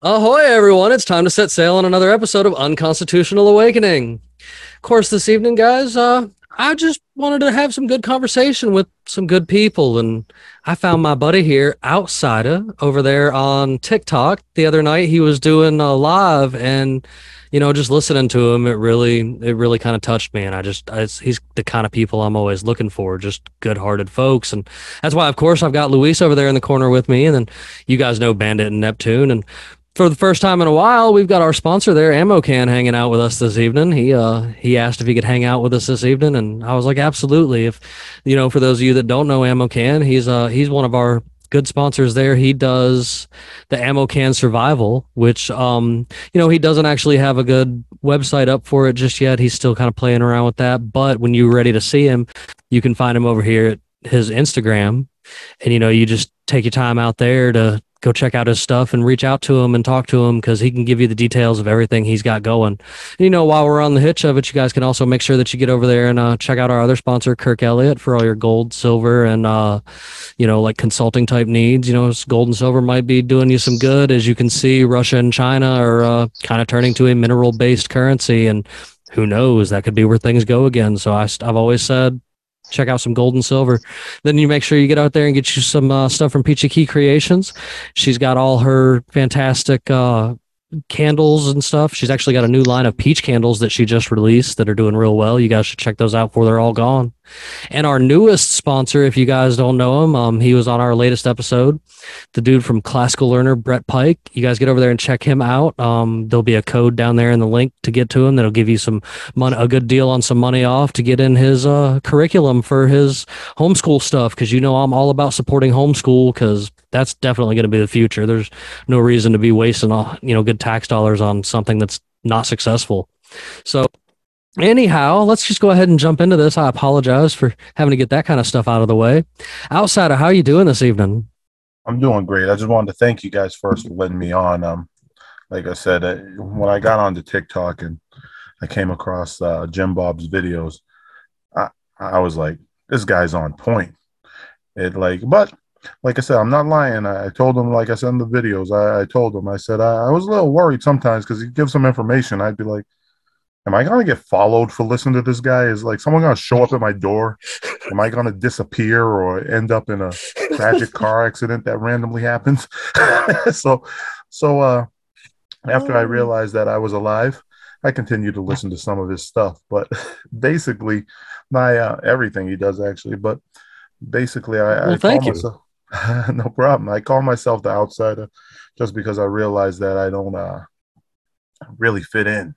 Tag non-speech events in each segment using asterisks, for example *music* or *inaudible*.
Ahoy, everyone. It's time to set sail on another episode of Unconstitutional Awakening. Of course, this evening, guys, uh, I just wanted to have some good conversation with some good people. And I found my buddy here, Outsider, over there on TikTok the other night. He was doing a live and you know, just listening to him, it really, it really kind of touched me. And I just, I, he's the kind of people I'm always looking for, just good hearted folks. And that's why, of course, I've got Luis over there in the corner with me. And then you guys know Bandit and Neptune. And for the first time in a while, we've got our sponsor there, Ammocan, hanging out with us this evening. He uh he asked if he could hang out with us this evening, and I was like, absolutely. If you know, for those of you that don't know Ammocan, he's uh he's one of our good sponsors there. He does the Ammocan Survival, which um you know he doesn't actually have a good website up for it just yet. He's still kind of playing around with that. But when you're ready to see him, you can find him over here at his Instagram, and you know you just take your time out there to go check out his stuff and reach out to him and talk to him because he can give you the details of everything he's got going. And, you know, while we're on the hitch of it, you guys can also make sure that you get over there and uh, check out our other sponsor, Kirk Elliott, for all your gold, silver, and uh, you know, like consulting type needs. You know, gold and silver might be doing you some good. As you can see, Russia and China are uh, kind of turning to a mineral based currency, and who knows, that could be where things go again. So I, I've always said check out some gold and silver. Then you make sure you get out there and get you some uh, stuff from Peachy Ki Creations. She's got all her fantastic uh, candles and stuff. She's actually got a new line of peach candles that she just released that are doing real well. You guys should check those out before they're all gone. And our newest sponsor, if you guys don't know him, um, he was on our latest episode. The dude from Classical Learner, Brett Pike. You guys get over there and check him out. Um, there'll be a code down there in the link to get to him that'll give you some money, a good deal on some money off to get in his uh, curriculum for his homeschool stuff. Because you know I'm all about supporting homeschool because that's definitely going to be the future. There's no reason to be wasting all you know good tax dollars on something that's not successful. So anyhow, let's just go ahead and jump into this. I apologize for having to get that kind of stuff out of the way. Outside of how you doing this evening? I'm doing great. I just wanted to thank you guys first for letting me on. Um, like I said, when I got onto TikTok and I came across uh, Jim Bob's videos, I, I was like, this guy's on point. It like, but like I said, I'm not lying. I, I told him, like I said in the videos, I, I told him, I said, I, I was a little worried sometimes because he gives some information. I'd be like, am I going to get followed for listening to this guy? Is like someone going to show up at my door? Am I going to disappear or end up in a tragic *laughs* car accident that randomly happens? *laughs* so, so, uh, after I realized that I was alive, I continued to listen to some of his stuff, but *laughs* basically, my uh, everything he does actually. But basically, I, well, I thank you. Myself, no problem. I call myself the outsider just because I realize that I don't uh, really fit in.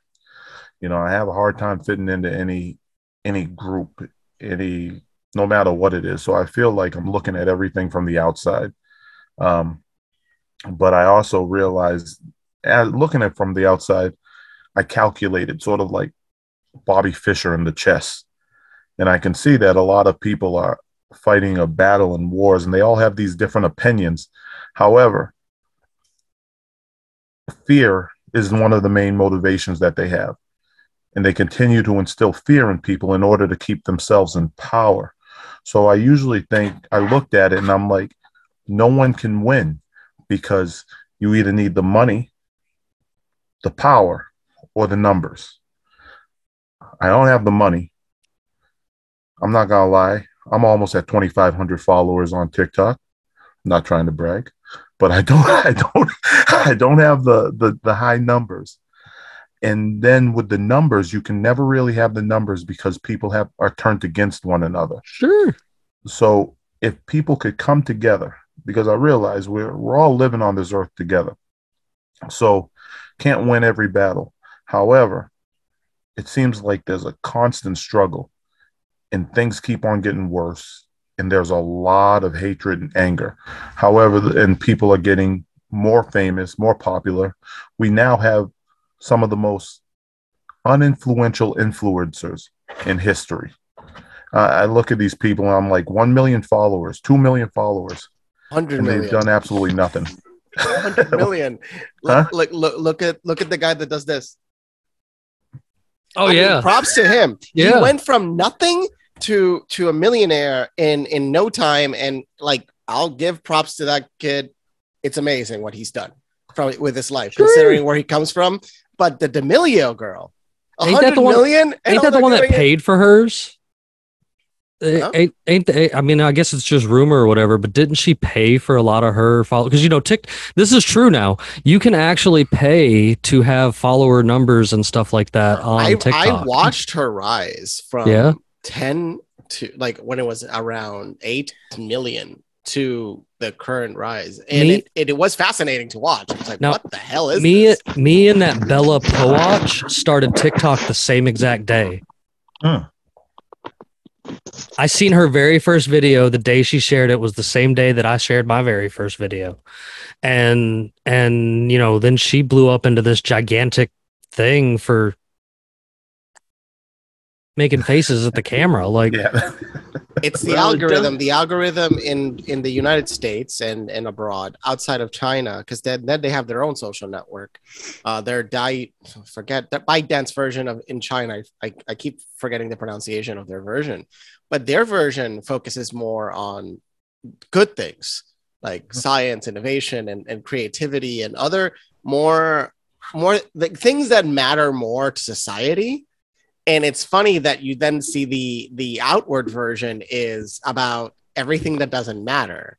You know, I have a hard time fitting into any any group, any no matter what it is. So I feel like I'm looking at everything from the outside. Um, but I also realize, as looking at from the outside, I calculated sort of like Bobby Fischer in the chess, and I can see that a lot of people are fighting a battle and wars, and they all have these different opinions. However, fear is one of the main motivations that they have. And they continue to instill fear in people in order to keep themselves in power. So I usually think, I looked at it and I'm like, no one can win because you either need the money, the power, or the numbers. I don't have the money. I'm not to lie. I'm almost at 2,500 followers on TikTok. I'm not trying to brag, but I don't, *laughs* I don't, *laughs* I don't have the, the, the high numbers. And then with the numbers, you can never really have the numbers because people have are turned against one another. Sure. So if people could come together, because I realize we're we're all living on this earth together. So can't win every battle. However, it seems like there's a constant struggle and things keep on getting worse and there's a lot of hatred and anger. However, and people are getting more famous, more popular. We now have some of the most uninfluential influencers in history. Uh, I look at these people and I'm like, 1 million followers, 2 million followers, Hundred and million. they've done absolutely nothing. 100 *laughs* million. Huh? Look, look, look, look at look at the guy that does this. Oh I mean, yeah. props to him. Yeah. He went from nothing to to a millionaire in in no time, and like I'll give props to that kid. It's amazing what he's done from with his life, Sure. considering where he comes from. But the D'Amelio girl, a Ain't that the one- million, Ain't that the one that paid for hers? Eh, Huh? Ain't, ain't the, I mean, I guess it's just rumor or whatever, but didn't she pay for a lot of her follow? Because you know, Tik, this is true now. You can actually pay to have follower numbers and stuff like that on I, TikTok. I watched her rise from Yeah. 10 to like when it was around 8 million to the current rise and Me- it, it, it was fascinating to watch it's like Now, what the hell is me, this? me, and that Bella Poarch started TikTok the same exact day. Hmm. I seen her very first video the day she shared it was the same day that I shared my very first video. And and you know, then she blew up into this gigantic thing for making faces at the camera like Yeah. *laughs* it's the Well, algorithm the algorithm in in the united states and and abroad outside of china because then, then they have their own social network uh their di forget that ByteDance version of in china I, I keep forgetting the pronunciation of their version but their version focuses more on good things like science innovation and, and creativity and other more more like things that matter more to society and it's funny that you then see the the outward version is about everything that doesn't matter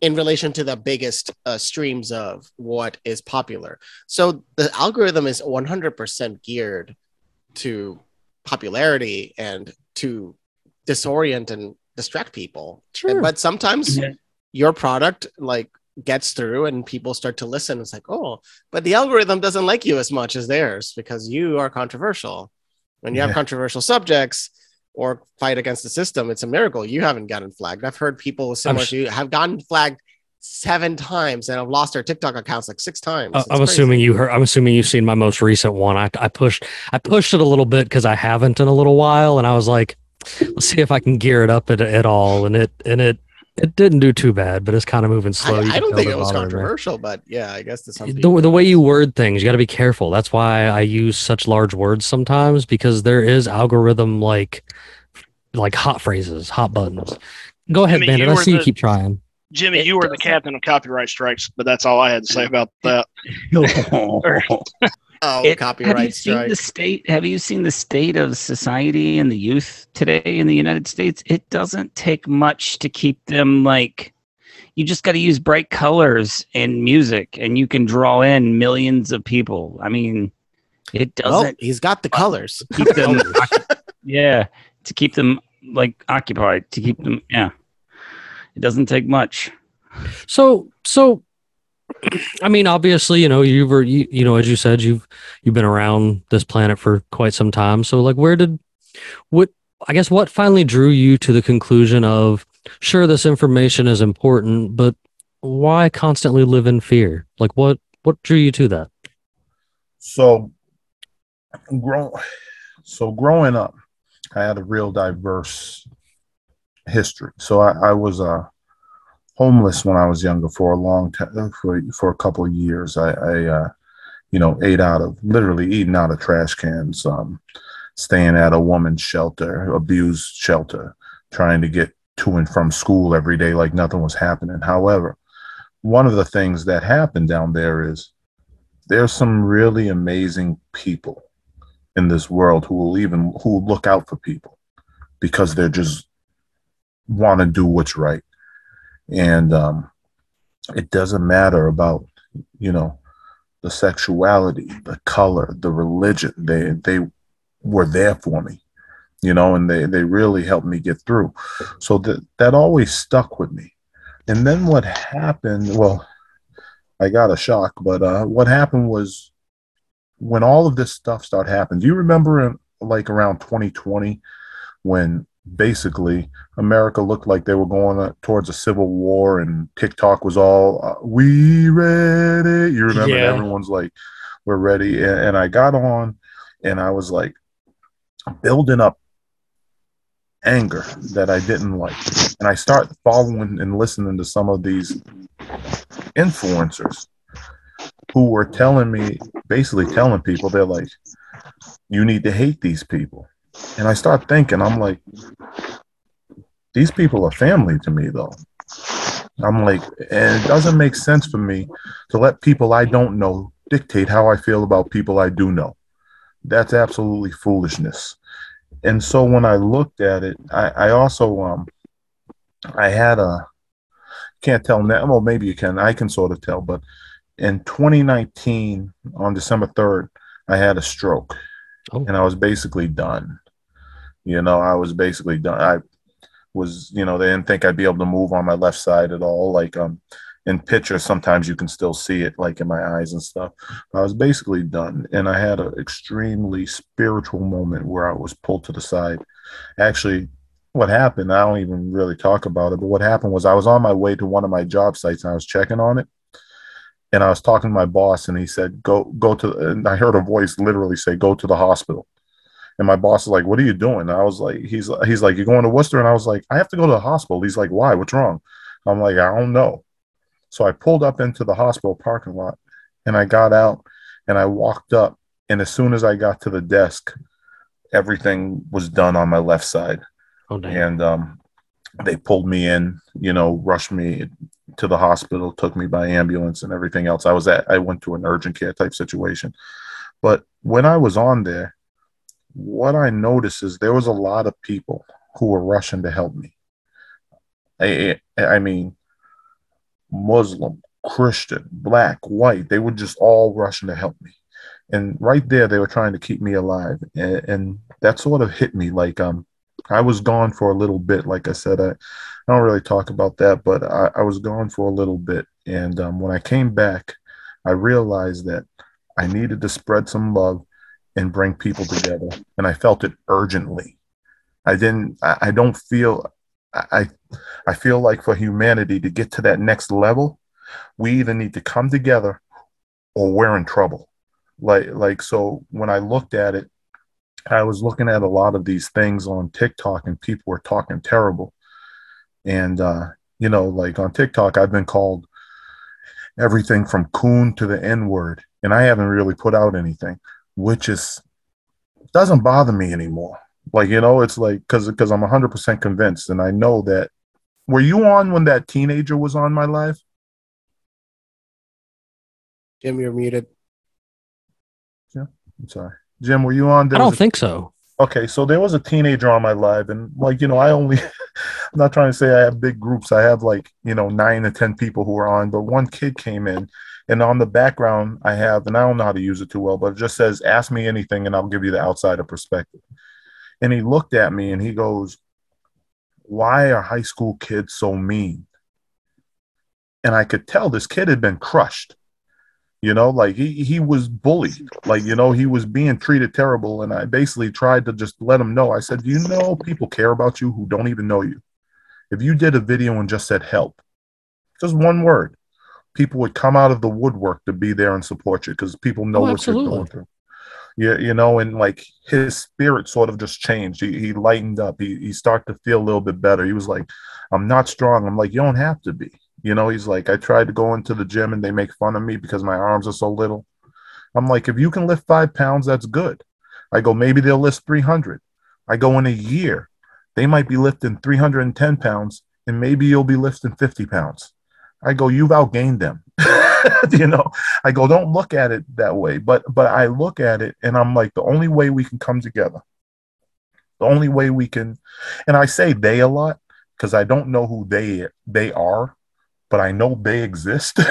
in relation to the biggest uh, streams of what is popular so the algorithm is 100% geared to popularity and to disorient and distract people Sure. but sometimes Yeah. your product like gets through and people start to listen it's like oh but the algorithm doesn't like you as much as theirs because you are controversial when you have Yeah. controversial subjects or fight against the system it's a miracle you haven't gotten flagged i've heard people similar sh- to you have gotten flagged seven times and have lost their tiktok accounts like six times Uh, I'm crazy. assuming you heard. I'm assuming you've seen my most recent one. I, I pushed. I pushed it a little bit because I haven't in a little while, and I was like, let's see if I can gear it up at, at all. And it and it it didn't do too bad, but it's kind of moving slow. I, I don't think it was bothering me. controversial but yeah i guess to some people The, the way you word things, you got to be careful. That's why I use such large words sometimes because there is algorithm like like hot phrases, hot buttons. Go ahead, mean, Bandit. I were see you keep trying. Jimmy, you were the captain of copyright strikes, but that's all I had to say about that. *laughs* *laughs* *laughs* oh It- have you copyright seen strike the state? Have you seen the state of society and the youth today in the United States? It doesn't take much to keep them like. You just got to use bright colors and music, and you can draw in millions of people. I mean, it oh, doesn't he's got the colors keep them. *laughs* yeah, to keep them like occupied. To keep them. Yeah, it doesn't take much. So so I mean obviously, you know, you were you, you know, as you said, you've you've been around this planet for quite some time. So like where did what I guess what finally drew you to the conclusion of sure this information is important, but why constantly live in fear? Like what what drew you to that? So, grow, so growing up, I had a real diverse history. So I, I was uh, homeless when I was younger for a long time, for, for a couple of years. I, I uh, you know, ate out of literally eating out of trash cans, um, staying at a woman's shelter, abused shelter, trying to get to and from school every day like nothing was happening. However, one of the things that happened down there is there's some really amazing people in this world who will even who look out for people because they're just want to do what's right and um it doesn't matter about you know the sexuality the color the religion. They they were there for me you know and they they really helped me get through. So that that always stuck with me. And then what happened well I got a shock, but uh, what happened was when all of this stuff started happening, do you remember in like around 2020 when basically America looked like they were going towards a civil war and TikTok was all uh, we ready. You remember Yeah. everyone's like we're ready and, and I got on and I was like building up anger that I didn't like. And I start following and listening to some of these influencers who were telling me basically telling people they're like you need to hate these people. And I start thinking, I'm like, these people are family to me, though. I'm like, and it doesn't make sense for me to let people I don't know dictate how I feel about people I do know. That's absolutely foolishness. And so when I looked at it, I, I also um I had a can't tell now. Well, maybe you can. I can sort of tell, but in 2019 on December 3rd, I had a stroke Oh. and I was basically done. You know, I was basically done. I was, you know, they didn't think I'd be able to move on my left side at all. Like um in pictures, sometimes you can still see it like in my eyes and stuff. I was basically done. And I had an extremely spiritual moment where I was pulled to the side. Actually, what happened, I don't even really talk about it, but what happened was I was on my way to one of my job sites and I was checking on it and I was talking to my boss, and he said, "Go, go to." And I heard a voice literally say, "Go to the hospital." And my boss is like, "What are you doing?" And I was like, "He's he's like, you're going to Worcester," and I was like, "I have to go to the hospital." He's like, "Why? What's wrong?" I'm like, "I don't know." So I pulled up into the hospital parking lot, and I got out, and I walked up, and as soon as I got to the desk, everything was done on my left side Oh, and um, they pulled me in, you know, rushed me to the hospital, took me by ambulance and everything else. I was at, I went to an urgent care type situation. But when I was on there, what I noticed is there was a lot of people who were rushing to help me. I, I mean, Muslim, Christian, black, white, they were just all rushing to help me. And right there, they were trying to keep me alive. And, and that sort of hit me like, um, I was gone for a little bit. Like I said, I, I don't really talk about that, but I, I was gone for a little bit. And um, when I came back, I realized that I needed to spread some love and bring people together. And I felt it urgently. I didn't, I, don't feel, I, I feel like for humanity to get to that next level, we either need to come together or we're in trouble. Like, like, so when I looked at it, I was looking at a lot of these things on TikTok and people were talking terrible. And, uh, you know, like on TikTok, I've been called everything from coon to the N word, and I haven't really put out anything, which is doesn't bother me anymore. Like, you know, it's like because because I'm 100% convinced and I know that. Were you on when that teenager was on my live? Jim, you're muted. Yeah, I'm sorry. Jim, were you on? There I don't a- think so. Okay, so there was a teenager on my live, and like you know, I only *laughs* I'm not trying to say I have big groups. I have like you know nine to ten people who are on, but one kid came in, and on the background I have, and I don't know how to use it too well, but it just says "Ask me anything, and I'll give you the outsider perspective." And he looked at me and he goes, "Why are high school kids so mean?" And I could tell this kid had been crushed. You know, like he, he was bullied. Like, you know, he was being treated terrible. And I basically tried to just let him know. I said, Do you know people care about you who don't even know you? If you did a video and just said help, just one word, people would come out of the woodwork to be there and support you because people know Oh, what you're going through. Yeah, you know, and like his spirit sort of just changed. He, he lightened up. He, he started to feel a little bit better. He was like, I'm not strong. I'm like, you don't have to be. You know, he's like, I tried to go into the gym and they make fun of me because my arms are so little. I'm like, if you can lift five pounds, that's good. I go, maybe they'll lift 300. I go, in a year, they might be lifting 310 pounds and maybe you'll be lifting 50 pounds. I go, you've outgained them. *laughs* you know, I go, don't look at it that way. But, but I look at it and I'm like, the only way we can come together, the only way we can, and I say they a lot because I don't know who they they are, but I know they exist. *laughs*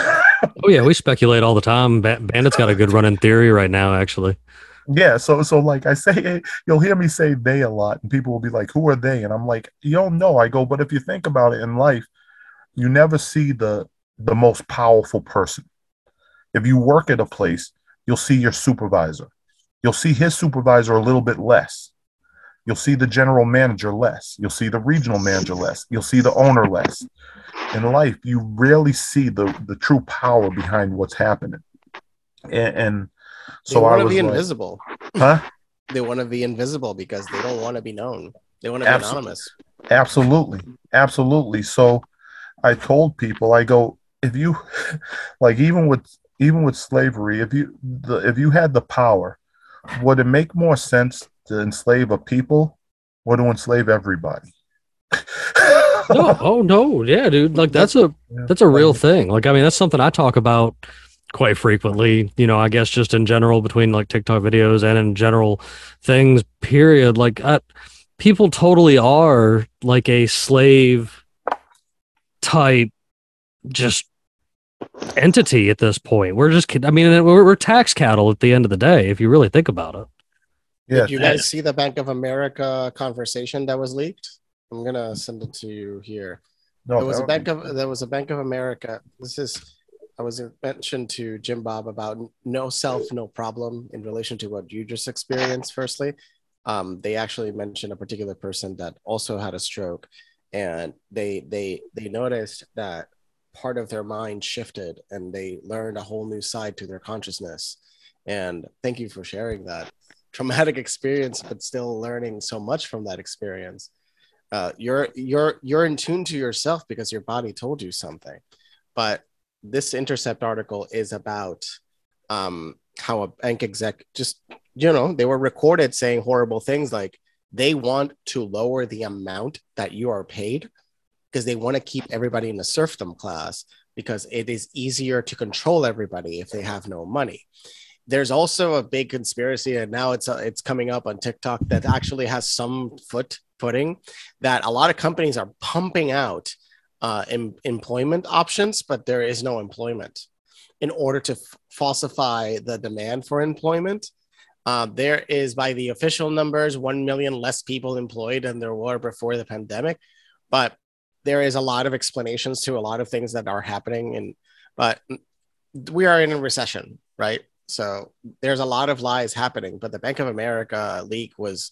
Oh yeah, we speculate all the time. Ba- Bandit's got a good running theory right now, actually. yeah, so so like I say, you'll hear me say they a lot, and people will be like, "Who are they?" And I'm like, "You don't know." I go, but if you think about it in life, you never see the the most powerful person. If you work at a place, you'll see your supervisor. You'll see his supervisor a little bit less. You'll see the general manager less. You'll see the regional manager less. You'll see the owner less. In life, you rarely see the the true power behind what's happening. And, and They so I want to was be like, invisible. huh? *laughs* They want to be invisible because they don't want to be known. They want to be Absolutely. anonymous. Absolutely. Absolutely. So I told people, I go, if you *laughs* like even with even with slavery, if you the if you had the power, would it make more sense to enslave a people or to enslave everybody? *laughs* no, oh no, yeah, dude. Like that's a that's a real thing. Like I mean, that's something I talk about quite frequently. You know, I guess just in general between like TikTok videos and in general things. Period. Like I, people totally are like a slave type, just entity at this point. We're just, I mean, we're, we're tax cattle at the end of the day, if you really think about it. Yeah. Did you guys see the Bank of America conversation that was leaked? I'm gonna send it to you here. No, there was a Bank be- of there was a Bank of America. This is I was mentioned to Jim Bob about no self, no problem in relation to what you just experienced. Firstly, um, they actually mentioned a particular person that also had a stroke, and they they they noticed that part of their mind shifted and they learned a whole new side to their consciousness. And thank you for sharing that. *laughs* Traumatic experience, but still learning so much from that experience. Uh, you're you're you're in tune to yourself because your body told you something. But this intercept article is about um, how a bank exec just you know they were recorded saying horrible things like they want to lower the amount that you are paid because they want to keep everybody in the serfdom class because it is easier to control everybody if they have no money there's also a big conspiracy and now it's uh, it's coming up on TikTok that actually has some foot footing that a lot of companies are pumping out uh, em- employment options, but there is no employment. In order to f- falsify the demand for employment, uh, there is, by the official numbers, 1 million less people employed than there were before the pandemic. But there is a lot of explanations to a lot of things that are happening. And, but we are in a recession, right? So there's a lot of lies happening. But the Bank of America leak was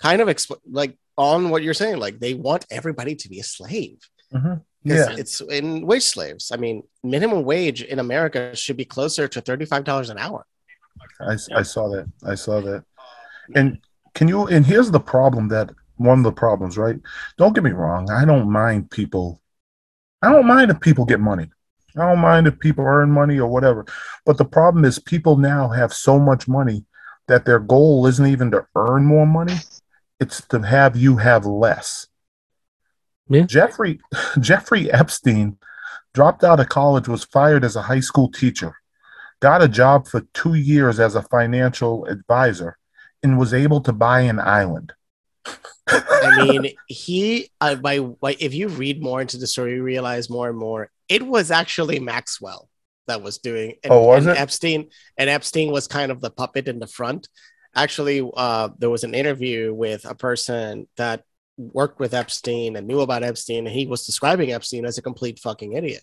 kind of exp- like on what you're saying. Like they want everybody to be a slave. Mhm. Yeah. it's in wage slaves. I mean, minimum wage in America should be closer to $35 an hour. I, I saw that. I saw that. And can you? And here's the problem that one of the problems, right? Don't get me wrong. I don't mind people. I don't mind if people get money. I don't mind if people earn money or whatever. But the problem is, people now have so much money that their goal isn't even to earn more money; it's to have you have less. Yeah. Jeffrey *laughs* Jeffrey Epstein dropped out of college, was fired as a high school teacher got a job for two years as a financial advisor and was able to buy an island. I *laughs* mean, he uh, by, by if you read more into the story, you realize more and more it was actually Maxwell that was doing. And, Oh, was and it? Epstein and Epstein was kind of the puppet in the front. Actually, uh, there was an interview with a person that worked with Epstein and knew about Epstein, and he was describing Epstein as a complete fucking idiot.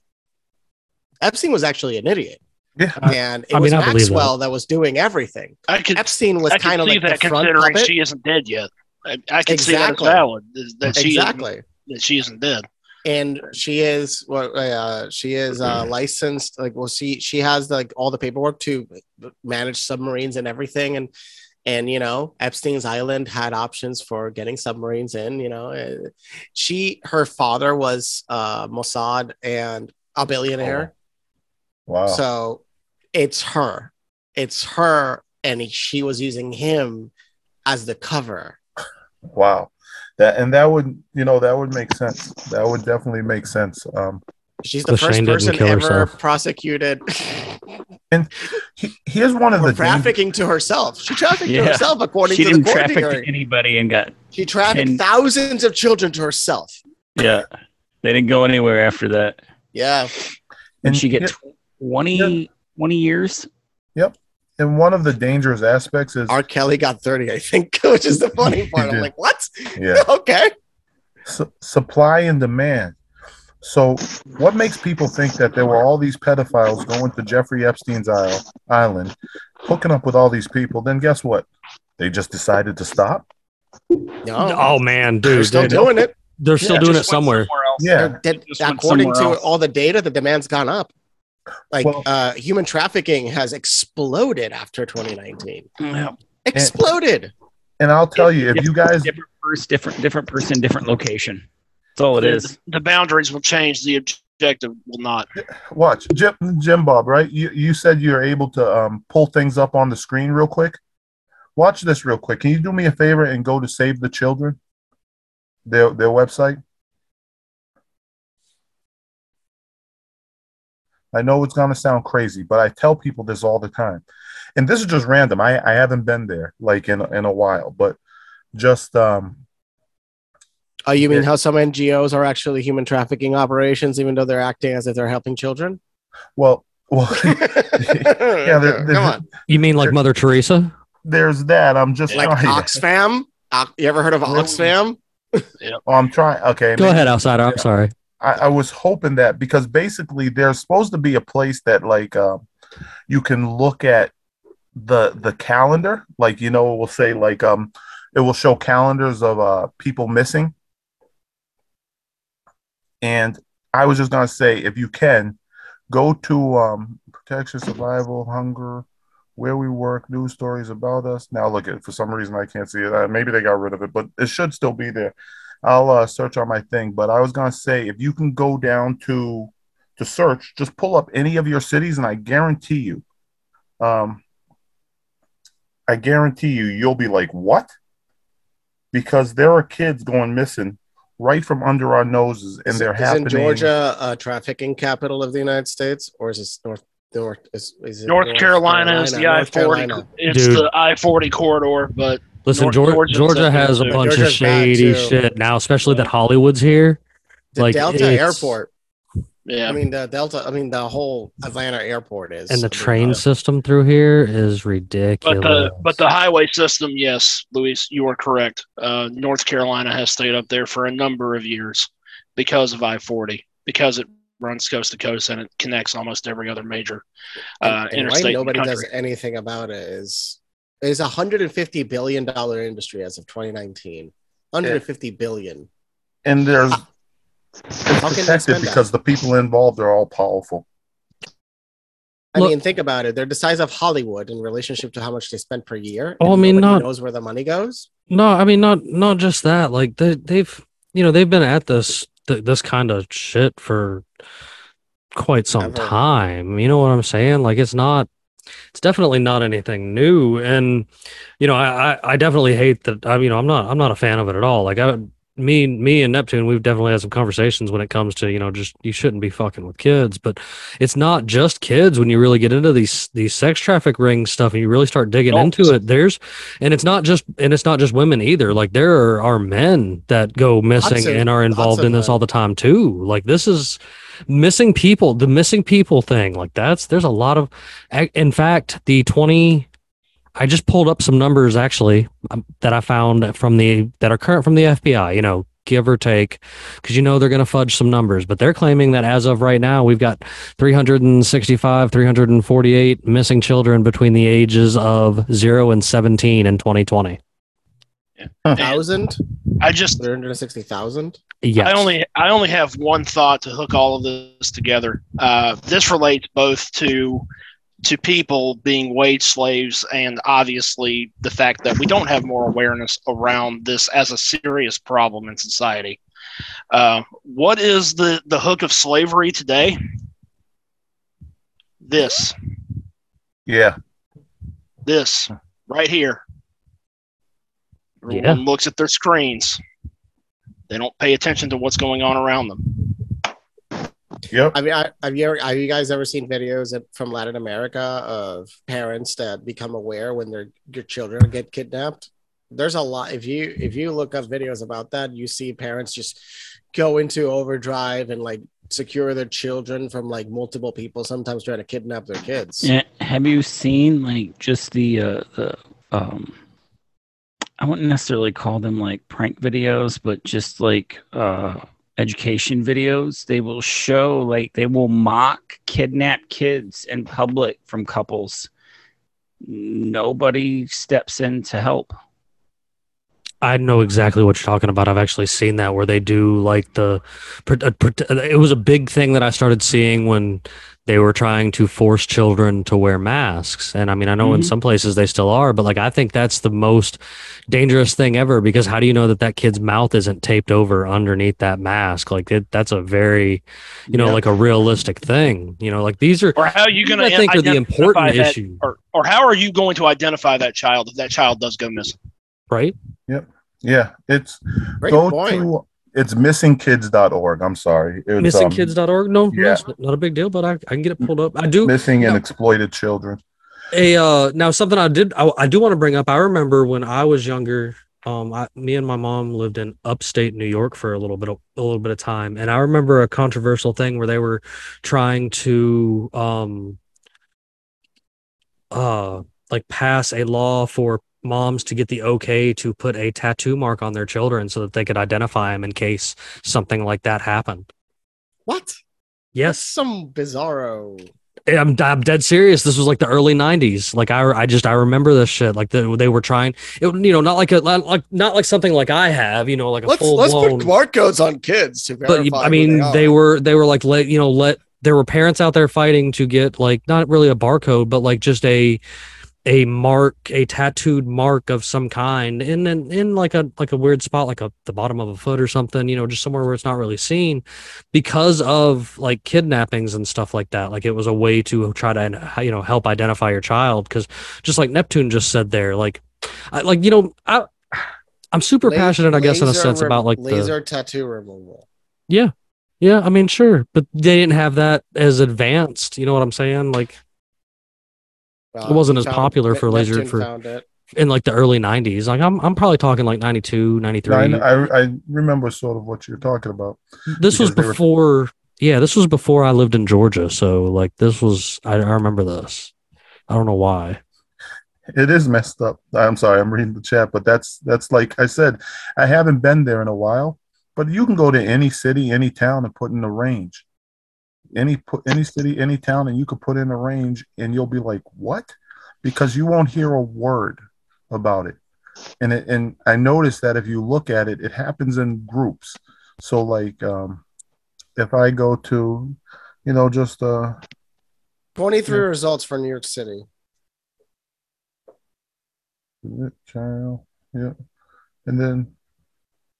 Epstein was actually an idiot, Yeah. and it I was mean, I believe that. Maxwell that. was doing everything. I could Epstein was kind of see like that the front considering puppet. she isn't dead yet. I, I can see that as Exactly. valid that she exactly. isn't, that she isn't dead. and she is what uh, she is uh, licensed like well she she has like all the paperwork to manage submarines and everything and and you know epstein's island had options for getting submarines in you know Uh, she her father was uh mossad and a billionaire Wow. so it's her it's her and she was using him as the cover wow. That and that would you know that would make sense. That would definitely make sense. Um, she's the So first Shane person ever herself. prosecuted he, here's one of for the dang- trafficking to herself. She trafficked to herself according She to the didn't court traffic hearing. anybody and got She trafficked and- thousands of children to herself. yeah. They didn't go anywhere after that. Yeah, And she get yeah, 20, 20 years. Yep. And one of the dangerous aspects is R. Kelly got 30, I think, *laughs* which is the *laughs* funny part. I'm like, what? yeah *laughs* okay. su- supply and demand. So, what makes people think that there were all these pedophiles going to Jeffrey Epstein's isle, island, hooking up with all these people, then guess what? They just decided to stop. No, Oh man, dude, they're still they, doing it. they're still Yeah, doing it just went somewhere. Yeah. They're dead- Just went according to else. all the data, the demand's gone up. Like Well- uh, human trafficking has exploded after 2019. Yeah. Exploded. And I'll tell you, if you guys, different person, different different person, different location. That's all it is. the, the boundaries will change. The objective will not. watch Jim, Jim Bob, right? You you said you're able to um, pull things up on the screen real quick. Watch this real quick. Can you do me a favor and go to Save the Children, their their website? I know it's gonna sound crazy, but I tell people this all the time, and this is just random. I I haven't been there like in in a while, but just um Oh, you mean Yeah. how some NGOs are actually human trafficking operations, even though they're acting as if they're helping children? well well *laughs* yeah, *laughs* there- come on. You mean like Mother Teresa? there's that. I'm just Like trying. Oxfam? You ever heard of Really? Oxfam? Oh, I'm trying. Okay, Go maybe- ahead, outsider. I'm sorry. I, I was hoping that because basically there's supposed to be a place that like uh, you can look at the the calendar, like you know, it will say like um, it will show calendars of uh people missing. And I was just gonna say, if you can, go to um protection, survival, hunger, where we work, news stories about us. Now look at for some reason I can't see it. Uh, maybe they got rid of it, but it should still be there. I'll uh, search on my thing, but I was gonna say if you can go down to to search, just pull up any of your cities, and I guarantee you, um, I guarantee you, you'll be like, what? Because there are kids going missing right from under our noses, and Is- they're Isn't happening. Georgia a trafficking capital of the United States, or is it North North? Is, is it North, Carolina, is the I forty. It's Dude. the I forty corridor, but Listen, North Georgia, Georgia's Georgia has a bunch of Georgia's bad, shady shit now, especially that Hollywood's here. The Like, Delta Airport. yeah, I mean, the Delta. I mean, the whole Atlanta airport is. And the train uh, system through here is ridiculous. but the but the highway system, yes, Luis, you are correct. Uh, North Carolina has stayed up there for a number of years because of I forty, because it runs coast to coast and it connects almost every other major uh, and, and why interstate. in the nobody does anything about it is is a hundred and fifty billion dollar industry as of 2019. 150 billion. and there's ah. How it's can they protected spend that? because the people involved are all powerful. I Look- mean, think about it. They're the size of Hollywood in relationship to how much they spend per year. Oh, I mean, not- knows where the money goes. No, I mean not not just that. Like they they've you know they've been at this th- this kind of shit for quite some Ever. time. You know what I'm saying? Like it's not it's definitely not anything new. And you know I I, definitely hate that. I you know I'm not I'm not a fan of it at all. Like I me me and Neptune we've definitely had some conversations when it comes to you know just you shouldn't be fucking with kids. But it's not just kids when you really get into these these sex traffic ring stuff and you really start digging into it. There's and it's not just and it's not just women either like there are, are men that go missing of- and are involved in this men. all the time too like this is missing people the missing people thing like that's there's a lot of in fact the 20 i just pulled up some numbers actually um, that i found from the that are current from the fbi you know give or take because you know they're going to fudge some numbers but they're claiming that as of right now we've got 365 348 missing children between the ages of 0 and 17 in twenty twenty. Thousand, I just 360,000. Yes I only I only have one thought to hook all of this together. Uh, this relates both to to people being wage slaves and obviously the fact that we don't have more awareness around this as a serious problem in society. Uh, what is the the hook of slavery today? This Yeah, this right here. Everyone Yeah. looks at their screens. They don't pay attention to what's going on around them. yep. I mean, I, have you ever, have you guys ever seen videos from Latin America of parents that become aware when their your children get kidnapped? There's a lot. If you if you look up videos about that, you see parents just go into overdrive and like secure their children from like multiple people, sometimes trying to kidnap their kids. Yeah, have you seen like just the uh the um I wouldn't necessarily call them like prank videos, but just like uh education videos. They will show like they will mock kidnap kids in public from couples nobody steps in to help. I know exactly what you're talking about. I've actually seen that where they do like the. uh, It was a big thing that I started seeing when they were trying to force children to wear masks. And I mean, I know in Mhm. some places they still are, but like I think that's the most dangerous thing ever because how do you know that that kid's mouth isn't taped over underneath that mask? Like it, that's a very, you know, Yeah. like a realistic thing. You know, like these are. Or how are you going to think are the important that, issue, or, or how are you going to identify that child if that child does go missing? right? Yep. Yeah, it's Great go point. to it's missingkids.org. I'm sorry. It's, um, Missingkids.org. No, no, yeah. it's not a big deal, but I, I can get it pulled up. I do. missing and No. exploited children. a uh now something i did i, I do want to bring up i remember when i was younger um I, me and my mom lived in upstate new york for a little bit of a little bit of time and i remember a controversial thing where they were trying to um uh like pass a law for moms to get the okay to put a tattoo mark on their children so that they could identify them in case something like that happened What? That's yes some bizarro. I'm, I'm dead serious. This was like the early '90s. Like I, I just I remember this shit. Like the, they were trying, it, you know, not like a like not like something like I have, you know, like a Let's full let's blown. put barcodes on kids to verify. but I mean, they, they, were they were like let you know let there were parents out there fighting to get like not really a barcode, but like just a a mark, a tattooed mark of some kind, in in, in like a like a weird spot, like a the bottom of a foot or something, you know, just somewhere where it's not really seen, because of like kidnappings and stuff like that. Like it was a way to try to you know help identify your child, because just like Neptune just said there, like I, like you know I. I'm super passionate, I guess, in a sense rem- about like the laser tattoo removal. yeah. Yeah, I mean, sure, but they didn't have that as advanced. You know what I'm saying? Like Uh, wasn't as found- popular for laser for- in like the early 90s. Like I'm I'm probably talking like 92, 93. I, I, I remember sort of what you're talking about. this was because they were- before Yeah, this was before I lived in Georgia, so like this was I, I remember this. I don't know why. It is messed up. I'm sorry, I'm reading the chat, but that's that's like I said, I haven't been there in a while. But you can go to any city, any town, and put in a range. Any put any city, any town, and you could put in a range, and you'll be like, "What?" Because you won't hear a word about it. And it, and I noticed that if you look at it, it happens in groups. So like, um, if I go to, you know, just uh, 23 Yeah. results for New York City. child, yeah, and then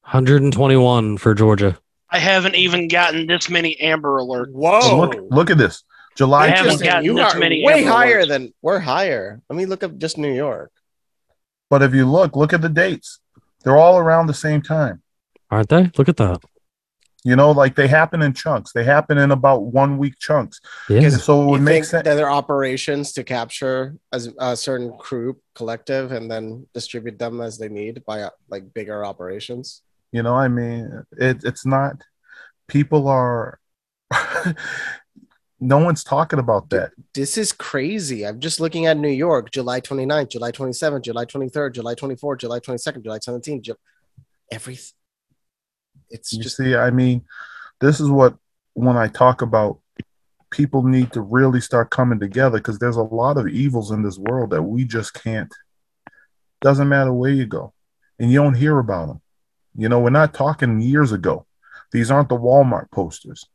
121 for Georgia. I haven't even gotten this many Amber alerts. Whoa. look look at this, July. I haven't Interesting. gotten You this are many way Amber higher alerts. than we're higher. Let me look up just New York. But if you look, look at the dates. They're all around the same time. Aren't they? Look at that. You know, like they happen in chunks. They happen in about one week chunks. Yeah. So it You would make sense. that there operations to capture as a certain group collective and then distribute them as they need by like bigger operations? You know, I mean, it, it's not. People are. *laughs* no one's talking about that. This is crazy. I'm just looking at New York, July 29th, July 27th, July 23rd, July 24th, July 22nd, July 17th. Ju- every it's You just see, I mean, this is what when I talk about people need to really start coming together because there's a lot of evils in this world that we just can't. Doesn't matter where you go, and you don't hear about them. You know, we're not talking years ago. These aren't the Walmart posters.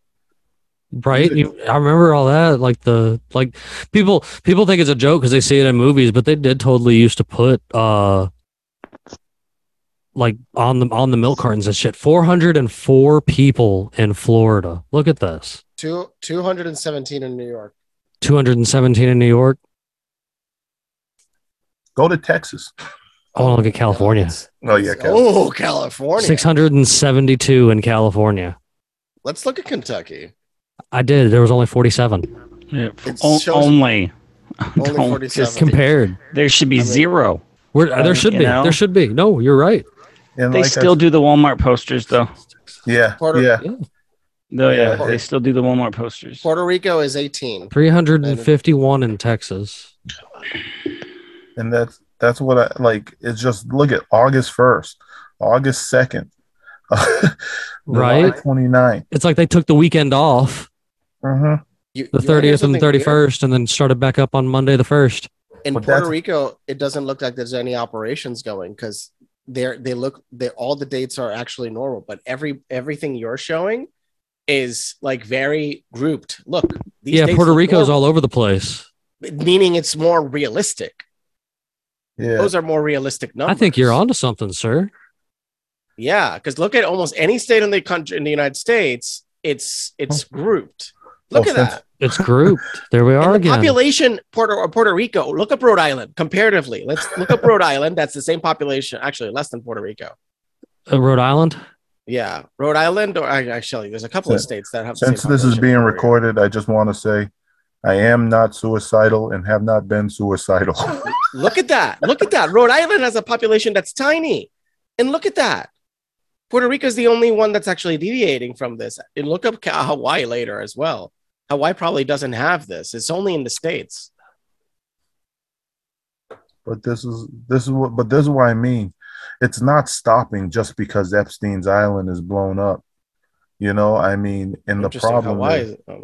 Right? You, I remember all that. Like the like people people think it's a joke because they see it in movies, but they did totally used to put uh like on the on the milk cartons and shit. 404 people in Florida. Look at this. two, 217 in New York. 217 in New York. Go to Texas. I want to look at California. Oh yeah, Cal- Oh, California. 672 in California. Let's look at Kentucky. I did. There was only 47 Yeah, o- only. Only *laughs* 47. just- compared. There should be I mean- zero. Where Uh, there should be. know? There should be. No, you're right. and They like still s- do the Walmart posters though. Yeah, Puerto- yeah. No, yeah, Yeah. they still do the Walmart posters. Puerto Rico is 18. 351 in Texas. and that's that's what I like. It's just look at August first, August second, *laughs* Right. 29th. It's like they took the weekend off, Uh-huh. You, the you wanna hear 30th and something weird? 31st, and then started back up on Monday the 1st. in But Puerto Rico, it doesn't look like there's any operations going because they're they look they all the dates are actually normal, but every everything you're showing is like very grouped. Look, these yeah, Puerto look Rico's normal, all over the place. meaning it's more realistic. Yeah. Those are more realistic numbers. I think you're onto something, sir. Yeah, because look at almost any state in the country in the United States, it's it's grouped. Look Oh, at that. It's grouped. There we And are the again. population Puerto Puerto Rico. Look up Rhode Island comparatively. Let's look up Rhode Island. That's the same population, actually less than Puerto Rico. Uh, Rhode Island. Yeah, Rhode Island, or I- actually, there's a couple of states that have. the Since same this is being as Puerto Rico. recorded, I just want to say I am not suicidal and have not been suicidal. *laughs* Look at that! Look at that! Rhode Island has a population that's tiny, and look at that. Puerto Rico is the only one that's actually deviating from this. And look up Hawaii later as well. Hawaii probably doesn't have this. It's only in the states. but this is this is what but this is what I mean. It's not stopping just because Epstein's island is blown up. You know, I mean, and the problem Hawaii is, is. Oh,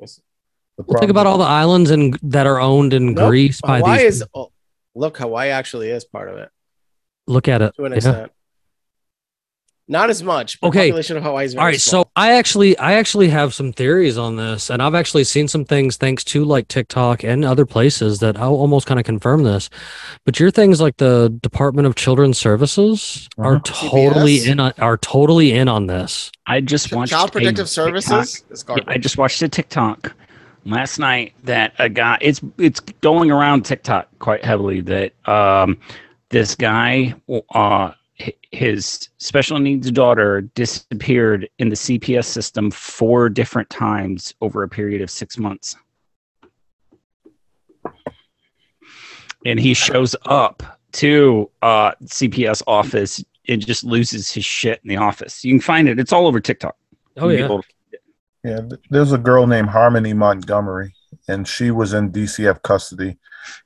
it's- the Well, think about all the islands and that are owned in Nope. Greece by Hawaii these. is. oh, look, Hawaii actually is part of it Look at it. to an Yeah. extent. Not as much. but Okay. population of Hawaii is very All right, small. so I actually I actually have some theories on this, and I've actually seen some things thanks to like TikTok and other places that I'll almost kind of confirm this. But your things like the Department of Children's Services are Mhm. totally CPS? in on are totally in on this. I just watched Child Protective TikTok- Services is I just watched a TikTok last night that a guy it's it's going around TikTok quite heavily that um this guy uh his special needs daughter disappeared in the CPS system four different times over a period of 6 months. And he shows up to uh CPS office and just loses his shit in the office. You can find it. It's all over TikTok. Oh yeah. Yeah, there's a girl named Harmony Montgomery, and she was in DCF custody,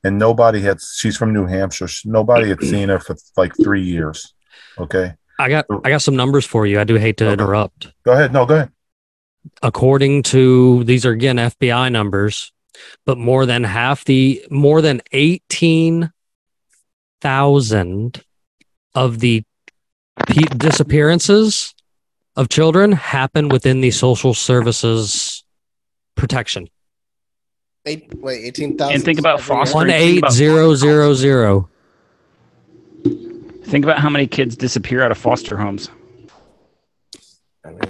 and nobody had. She's from New Hampshire. sh- Nobody had seen her for like three years. Okay, I got I got some numbers for you. I do hate to Okay. interrupt. go ahead. No, go ahead. according to these are again FBI numbers, but more than half the more than 18,000 of the pe- disappearances of children happen within the social services protection. Eight, wait, 18,000. And think about every year? foster- One think eight about- zero zero zero. Think about how many kids disappear out of foster homes. I mean,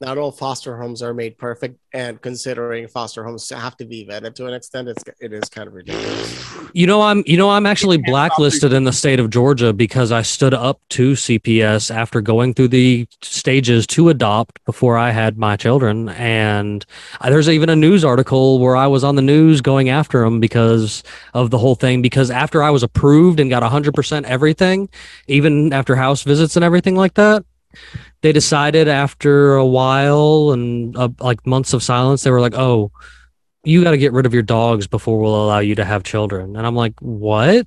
not all foster homes are made perfect, and considering foster homes have to be vetted to an extent, it's it is kind of ridiculous. You know, I'm you know I'm actually blacklisted in the state of Georgia because I stood up to CPS after going through the stages to adopt before I had my children, and I- there's even a news article where I was on the news going after them because of the whole thing. Because after I was approved and got 100% everything, even after house visits and everything like that, they decided after a while and uh, like months of silence, they were like, "Oh." you got to get rid of your dogs before we'll allow you to have children. And I'm like, what?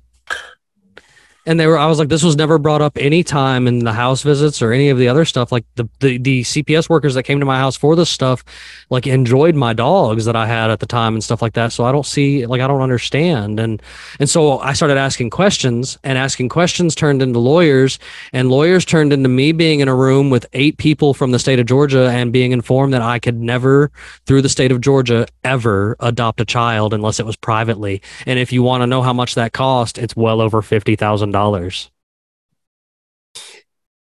And they were, I was like, this was never brought up any time in the house visits or any of the other stuff. Like the, the, the CPS workers that came to my house for this stuff, like enjoyed my dogs that I had at the time and stuff like that. So I don't see, like, I don't understand. And, and so I started asking questions and asking questions turned into lawyers and lawyers turned into me being in a room with eight people from the state of Georgia and being informed that I could never through the state of Georgia ever adopt a child unless it was privately. And if you want to know how much that cost, it's well over fifty thousand dollars.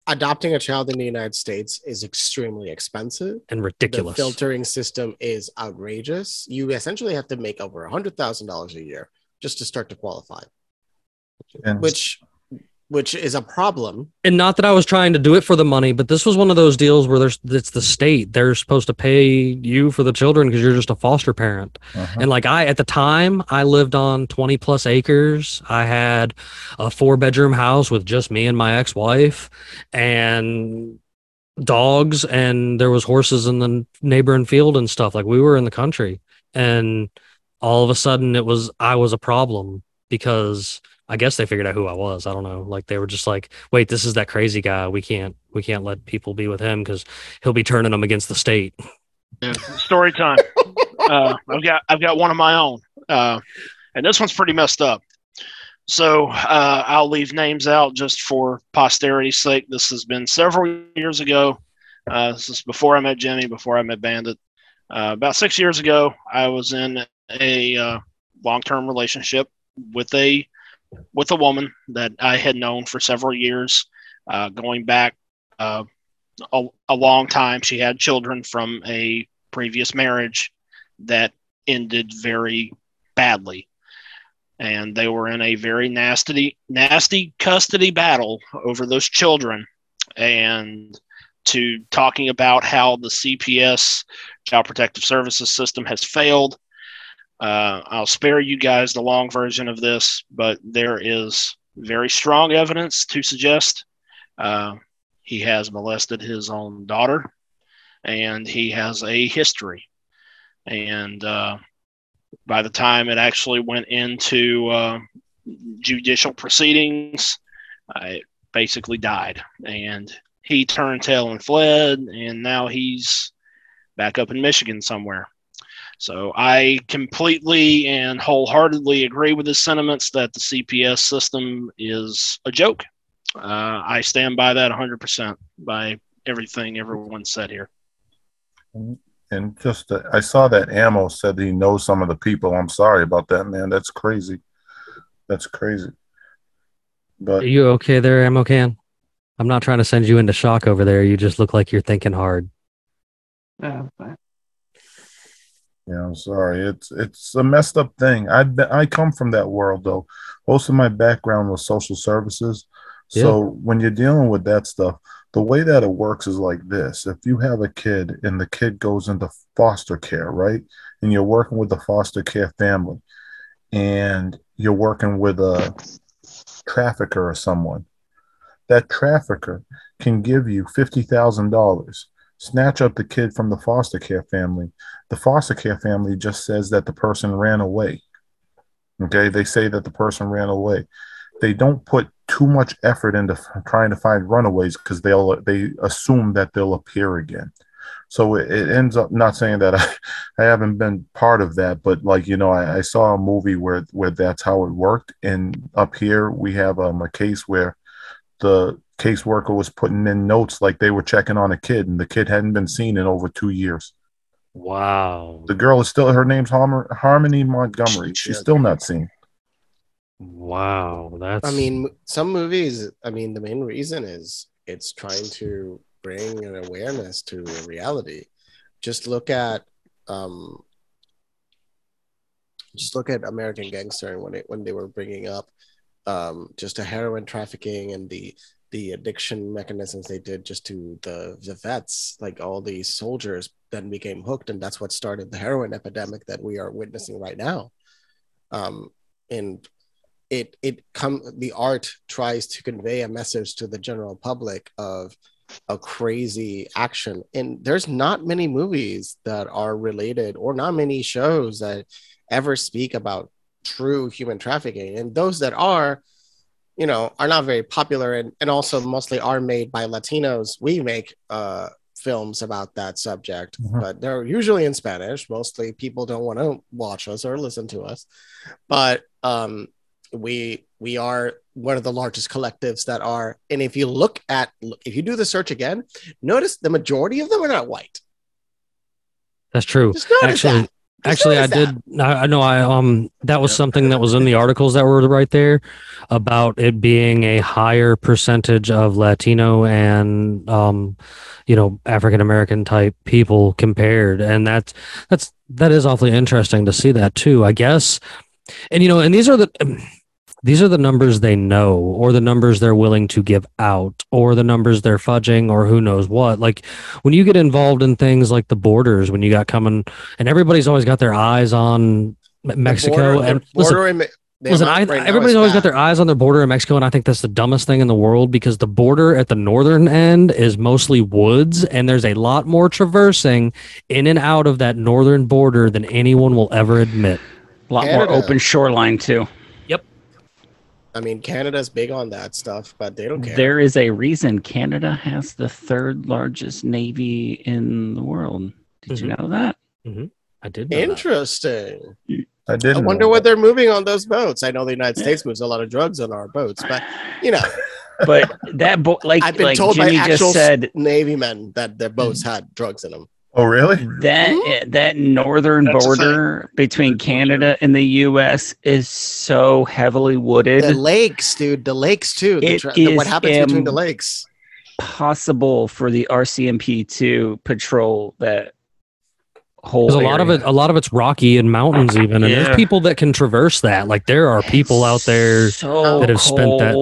Adopting a child in the United States is extremely expensive. And ridiculous. The filtering system is outrageous. You essentially have to make over a hundred thousand dollars a year just to start to qualify, And which which is a problem. and not that I was trying to do it for the money, but this was one of those deals where there's it's the state. They're supposed to pay you for the children because you're just a foster parent. uh-huh. And like I at the time, I lived on 20 plus acres. I had a four bedroom house with just me and my ex-wife and dogs and there was horses in the neighboring field and stuff. Like we were in the country. And all of a sudden it was I was a problem because I guess they figured out who I was. I don't know. Like they were just like, "Wait, this is that crazy guy. We can't we can't let people be with him cuz he'll be turning them against the state." Yeah, story time. *laughs* uh, I've got I've got one of my own, uh, and this one's pretty messed up. So uh, I'll leave names out just for posterity's sake. This has been several years ago. Uh, this is before I met Jimmy, before I met Bandit. Uh, about six years ago, I was in a uh, long-term relationship with a with a woman that I had known for several years, uh, going back uh, a, a long time. She had children from a previous marriage that ended very badly and they were in a very nasty nasty custody battle over those children and to talking about how the CPS child protective services system has failed uh, I'll spare you guys the long version of this but there is very strong evidence to suggest uh, he has molested his own daughter and he has a history and uh, by the time it actually went into uh, judicial proceedings, I basically died. And he turned tail and fled, and now he's back up in Michigan somewhere. So I completely and wholeheartedly agree with his sentiments that the CPS system is a joke. Uh, I stand by that 100% by everything everyone said here. And just, uh, I saw that Ammo said he knows some of the people. I'm sorry about that, man. That's crazy. That's crazy. But Are But you okay there, Ammo Can? I'm not trying to send you into shock over there. You just look like you're thinking hard. Yeah, fine. Yeah, I'm sorry. It's it's a messed up thing. I I come from that world though. Most of my background was social services. So when you're dealing with that stuff, the way that it works is like this. If you have a kid and the kid goes into foster care, right? And you're working with the foster care family and you're working with a trafficker or someone, that trafficker can give you $50,000, snatch up the kid from the foster care family. The foster care family just says that the person ran away. Okay, they say that the person ran away. They don't put too much effort into f- trying to find runaways because they'll they assume that they'll appear again. So it, it ends up not saying that *laughs* I, I haven't been part of that, but like you know, I, I saw a movie where where that's how it worked. And up here we have um, a case where the caseworker was putting in notes like they were checking on a kid, and the kid hadn't been seen in over two years. Wow. The girl is still her name's Har- Harmony Montgomery. She's Yeah. still not seen. Wow. That's I mean, some movies. I mean, the main reason is it's trying to bring an awareness to a reality. Just look at, um, just look at American Gangster and when it when they were bringing up, um, just a heroin trafficking and the the addiction mechanisms they did just to the the vets, like all these soldiers, then became hooked, and that's what started the heroin epidemic that we are witnessing right now. Um, and it it come the art tries to convey a message to the general public of a crazy action and there's not many movies that are related or not many shows that ever speak about true human trafficking and those that are you know are not very popular and, and also mostly are made by latinos we make uh films about that subject Mhm. but they're usually in spanish mostly people don't want to watch us or listen to us but um we we are one of the largest collectives that are and if you look at if you do the search again notice the majority of them are not white that's true. Actually, that. Actually, I did. I, know. I um, that was something that was in the articles that were right there about it being a higher percentage of Latino and um, you know, African American type people compared, and that's that's that is awfully interesting to see that too. I guess, and you know, and these are the. These are the numbers they know, or the numbers they're willing to give out, or the numbers they're fudging, or who knows what. Like when you get involved in things like the borders, when you got coming and everybody's always got their eyes on Mexico. Border- and the listen, in Me- listen, I, right everybody's is always got their eyes on their border in Mexico, and I think that's the dumbest thing in the world because the border at the northern end is mostly woods, and there's a lot more traversing in and out of that northern border than anyone will ever admit. A lot Canada. more open shoreline too. I mean, Canada's big on that stuff, but they don't care. There is a reason Canada has the third largest navy in the world. Did you mm-hmm. know that? Mm-hmm. I did. Know that. Interesting. I I didn't. I wonder what that. they're moving on those boats. I know the United States moves a lot of drugs on our boats, but you know, But that boat, like I've been like told Jimmy by just actual said Navy men that their boats mm-hmm. had drugs in them. Oh, really? that Mm-hmm. that northern That's border between Canada and the U.S. is so heavily wooded. The lakes, dude, the lakes too. The It tra- the- what is, happens between the lakes? possible for the RCMP to patrol that whole. Because a lot of it, a lot of it's rocky and mountains, even, and Yeah. there's people that can traverse that. Like there are people out there. so that have spent that-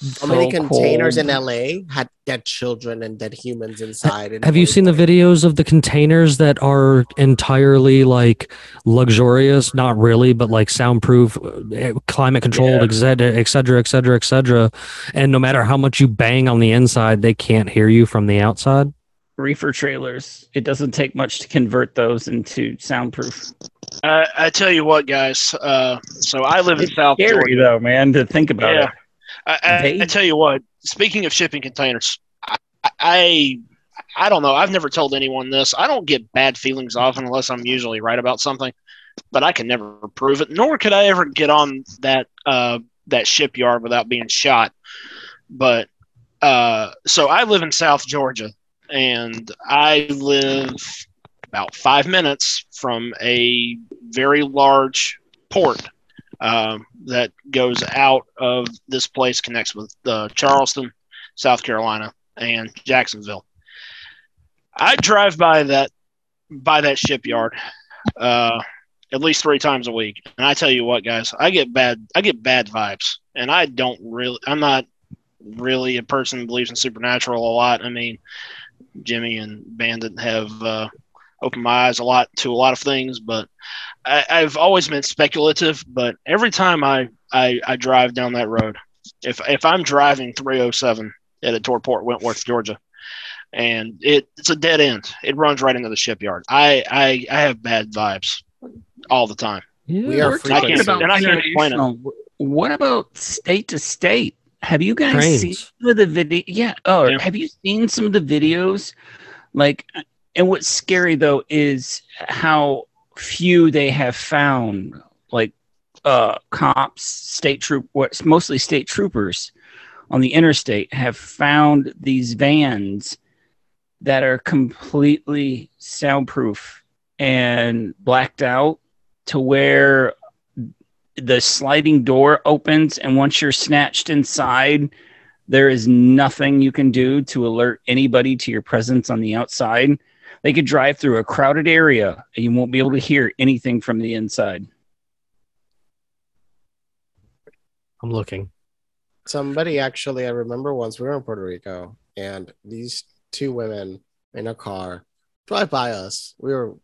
cold, How many so containers in. LA had dead children and dead humans inside? in Have you seen the videos of the containers that are entirely like luxurious? Not really, but like soundproof, uh, climate controlled, Yeah. et cetera, et cetera, et cetera, et cetera. And no matter how much you bang on the inside, they can't hear you from the outside. reefer trailers. It doesn't take much to convert those into soundproof. I, I tell you what, guys. Uh, so I live in South scary Georgia. though, man, to think about Yeah. it. I, I, I tell you what. Speaking of shipping containers, I, I I don't know. I've never told anyone this. I don't get bad feelings often unless I'm usually right about something, but I can never prove it. Nor could I ever get on that uh, that shipyard without being shot. But uh, so I live in South Georgia, and I live about five minutes from a very large port um, that goes out of this place, connects with uh, Charleston, South Carolina, and Jacksonville. I drive by that by that shipyard uh, at least three times a week, and I tell you what, guys, I get bad I get bad vibes, and I don't really I'm not really a person who believes in supernatural a lot. I mean, Jimmy and Bandit have uh, opened my eyes a lot to a lot of things, but I, I've always been speculative. But every time I, I I drive down that road, if if I'm driving 307 at a Torport, Wentworth, Georgia, and it, it's a dead end, it runs right into the shipyard. I I, I have bad vibes all the time. We are We're free talking can't- about and I can't explain it. What about state to state? Have you guys Trains. seen some of the video? Yeah. Oh, Yeah. have you seen some of the videos? Like, and what's scary though is how few they have found. Like, uh, cops, state troop, what's mostly state troopers on the interstate have found these vans that are completely soundproof and blacked out to where the sliding door opens and once you're snatched inside there is nothing you can do to alert anybody to your presence on the outside they could drive through a crowded area and you won't be able to hear anything from the inside I'm looking. Somebody actually, I remember once we were in Puerto Rico, and these two women in a car drive by us. We were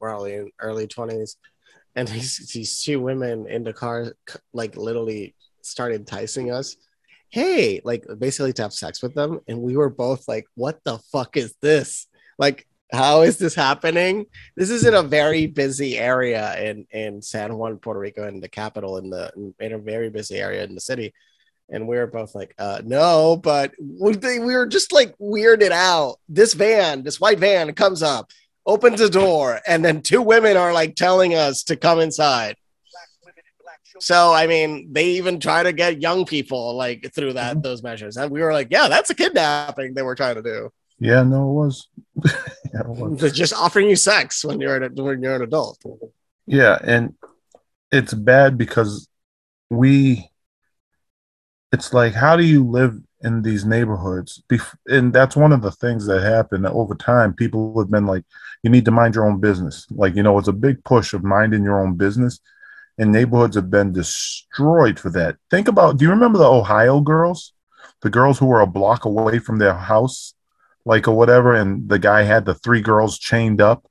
probably in early twenties, and *laughs* these these two women in the car, like literally started enticing us. Hey, like basically to have sex with them, and we were both like, "What the fuck is this? Like, how is this happening?" This is in a very busy area in in San Juan, Puerto Rico, in the capital, in the in, a very busy area in the city and we were both like, uh, no, but we, they, we were just like weirded out. This van, this white van comes up, opens the door, and then two women are like telling us to come inside. So I mean, they even try to get young people like through that those measures, and we were like, yeah, that's a kidnapping they were trying to do. Yeah, no, it was. *laughs* yeah, it was. They're just offering you sex when you're an, when you're an adult. Yeah, and it's bad because we it's like how do you live in these neighborhoods Bef- and that's one of the things that happened over time people have been like you need to mind your own business like you know it's a big push of minding your own business and neighborhoods have been destroyed for that think about do you remember the ohio girls the girls who were a block away from their house like or whatever and the guy had the three girls chained up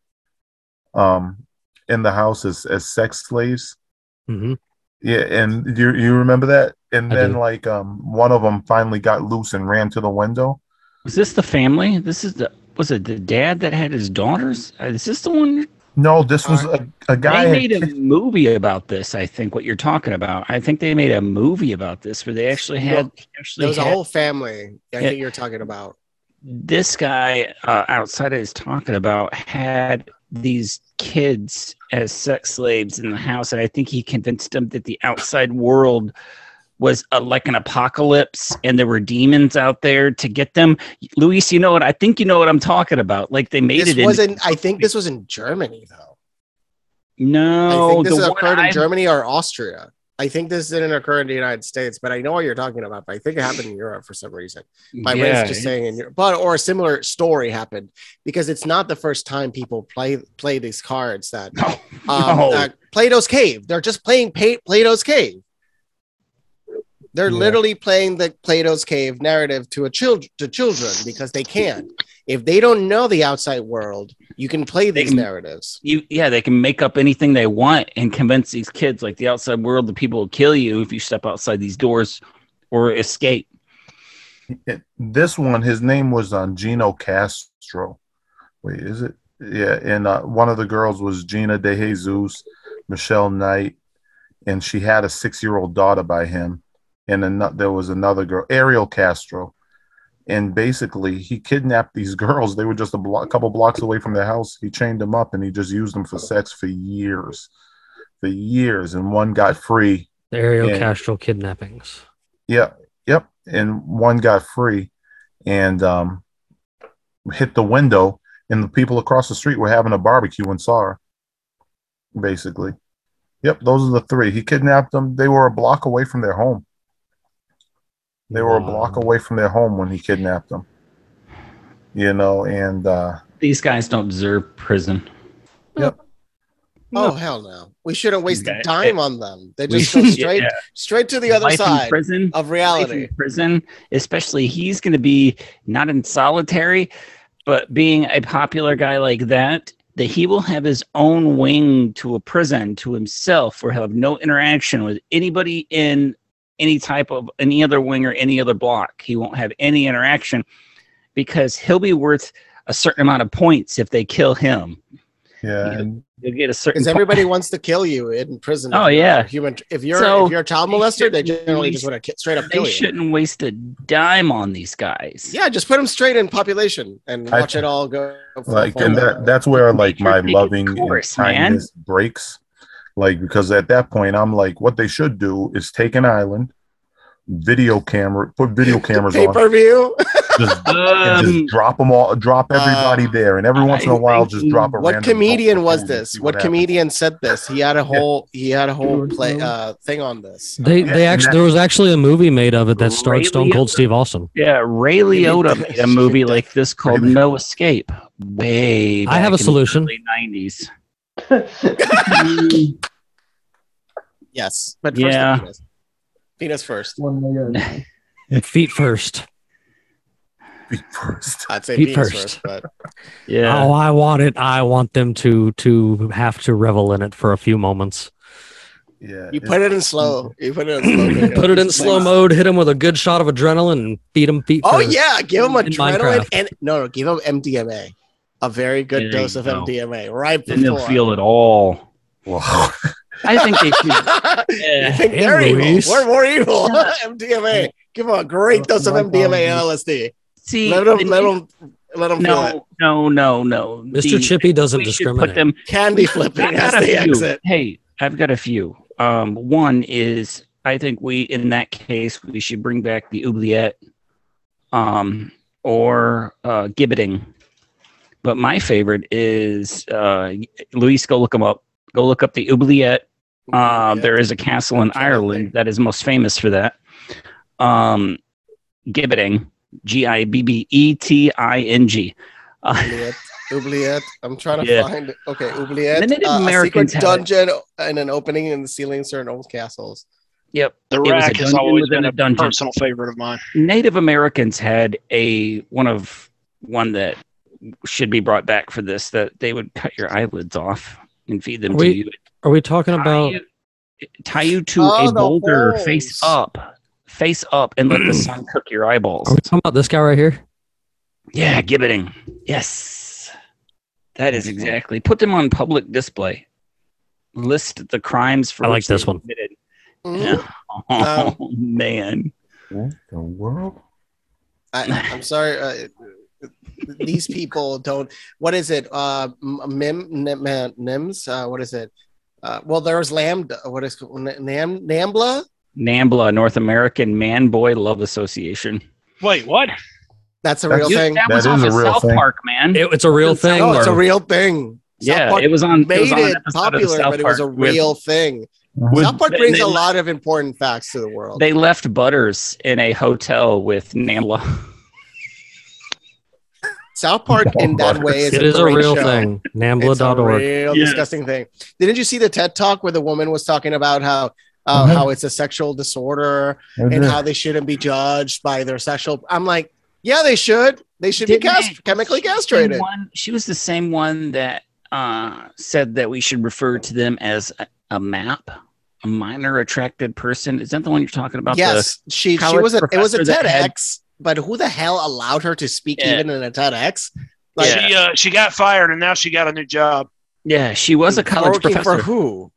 um in the house as, as sex slaves hmm yeah, and you you remember that? And I then do. like um one of them finally got loose and ran to the window. was this the family this is the was it the dad that had his daughters Uh, is this the one No, this was a, a guy. they had made a ki- movie about this i think what you're talking about i think they made a movie about this where they actually had actually There was a whole family. I Yeah. think you're talking about. This guy uh, outside is talking about had these kids as sex slaves in the house, and I think he convinced them that the outside world was uh like an apocalypse and there were demons out there to get them. Luis, you know what? I think you know what I'm talking about. Like they made This it in wasn't. I think this was in Germany though. no, I think this occurred in I- Germany or Austria. I think this didn't occur in the United States, but I know what you're talking about. But I think it happened in Europe for some reason. My yeah, brain's just saying in Europe, but or a similar story happened because it's not the first time people play play these cards that No, um, *laughs* no. uh, Plato's Cave. They're just playing pa- Plato's Cave. They're Yeah. literally playing the Plato's Cave narrative to a child to children because they can. If they don't know the outside world, you can play these can- narratives. you yeah they can make up anything they want and convince these kids like the outside world the people will kill you if you step outside these doors or escape It- this one, his name was on Gino Castro. Wait, is it? Yeah, and uh, one of the girls was Gina De Jesus, Michelle Knight, and she had a six-year-old daughter by him. And ano- there was another girl, Ariel Castro, and basically he kidnapped these girls. They were just a, blo- a couple blocks away from their house. He chained them up and he just used them for sex for years, for years. And one got free The Ariel Yeah. Castro kidnappings. yeah, yep. And one got free and um, hit the window, and the people across the street were having a barbecue and saw her. Basically, yep. Those are the three. He kidnapped them. They were a block away from their home. They were a block away from their home when he kidnapped them. You know, and uh, these guys don't deserve prison Yep. Oh hell no! We shouldn't waste Okay. the time on them. They just go straight yeah. straight to the other life in side prison of life reality. in prison especially he's going to be not in solitary but being a popular guy like that that he will have his own wing to a prison to himself where he'll have no interaction with anybody in any type of any other wing or any other block he won't have any interaction because he'll be worth a certain amount of points if they kill him yeah, Yeah. and you'll get a certain Because everybody wants to kill you in prison. Oh, if yeah. human. If you're So, if you're a child molester, they shouldn't generally waste- just want to straight up they kill you. shouldn't waste a dime on these guys Yeah, just put them straight in population and I- watch it all go. like and that that's where like my loving and course, man. kindness breaks like because at that point i'm like what they should do is take an island video camera put video *laughs* cameras pay on per view. *laughs* just, *laughs* and Um, just drop them all drop everybody uh, there and every once in a I'm while just drop a what comedian was this? see What comedian said this? He had a whole he had a whole play uh thing on this. They Yeah, they actually there was actually a movie made of it that starred Ray Stone Cold Liotta. Steve Austin. Yeah, Ray Liotta made a movie like this called Really? No Escape. Way. I have a solution. In the early 90s. *laughs* Yes, but first Yeah. penis. Penis first. One way or *laughs* Feet first. Feet first I'd say Feet first. first, but Yeah. Oh, I want it. I want them to to have to revel in it for a few moments. yeah you put it in slow. You put it in slow. video. Put it in slow mode. Hit him with a good shot of adrenaline and feed him feet Oh first. yeah, give him In adrenaline Minecraft. and no, no, give him MDMA. A very good There dose of go. MDMA right Then they'll before. feel it all. Wow. *laughs* I think they should. *laughs* you think Hey, they're evil? We're more evil. *laughs* MDMA. Give them a great dose of MDMA and LSD. See, Let them, let them, him, let him feel it. no, no, no, no. Mr. The- Chippy doesn't discriminate. Put them Candy flipping I've as got they few. exit. Hey, I've got a few. Um, one is I think we in that case we should bring back the oubliette, um, or uh, gibbeting. But my favorite is uh, Luis. Go look them up. Go look up the oubliette. Uh, there is a castle in I'm trying to Ireland that is most famous for that. Um, gibbeting, G I B B E T I N G. Uh, Oubliette. Oubliette. I'm trying to *laughs* Yeah. find. Okay, oubliette. The Native uh, a Americans secret dungeon and an opening in the ceiling in certain old castles. yep. The was rack has always within been a a dungeon. personal favorite of mine. Native Americans had a one of one that should be brought back for this that they would cut your eyelids off and feed them We- to you. Are we talking Tie about? you, tie you to Oh, a the boulder face up, face up, and let the sun cook your eyeballs. Are we talking about this guy right here? Yeah, gibbeting. Yes, that is exactly. Put them on public display. List the crimes for I like this one. committed. Mhm. *laughs* Oh man, What the world I, I'm sorry. Uh, these people don't. What is it? Uh, Mim Nim, Nims. Uh, what is it? Uh, well, there's Lambda. What is Nam Nambla? NAMBLA, North American Man Boy Love Association. Wait, what? That's a That's- real You- thing. that That was is off a of real South thing. Park, man. It- it's a real thing. No, it's a real thing. South yeah, Park it was on. it made was on it popular, but it was a Park with- real thing. with- South Park brings they a lot of important facts to the world. They left Butters in a hotel with NAMBLA. *laughs* South Park *laughs* in that way is It a is a great real show. thing. It's a Nambla.org. real Yes. disgusting thing. Didn't you see the TED talk where the woman was talking about how uh, Mhm. how it's a sexual disorder and how they shouldn't be judged by their sexual? I'm like, yeah, they should. They should be Didn't cast- they- chemically she castrated. One, she was the same one that uh, said that we should refer to them as a, a map, a minor attracted person. Is that the one you're talking about? Yes, she she was a it was a professor had- TEDx, but who the hell allowed her to speak Yeah. even in a TEDx? Like, Yeah. She uh, she got fired and now she got a new job. Yeah, she was a college working professor. for who?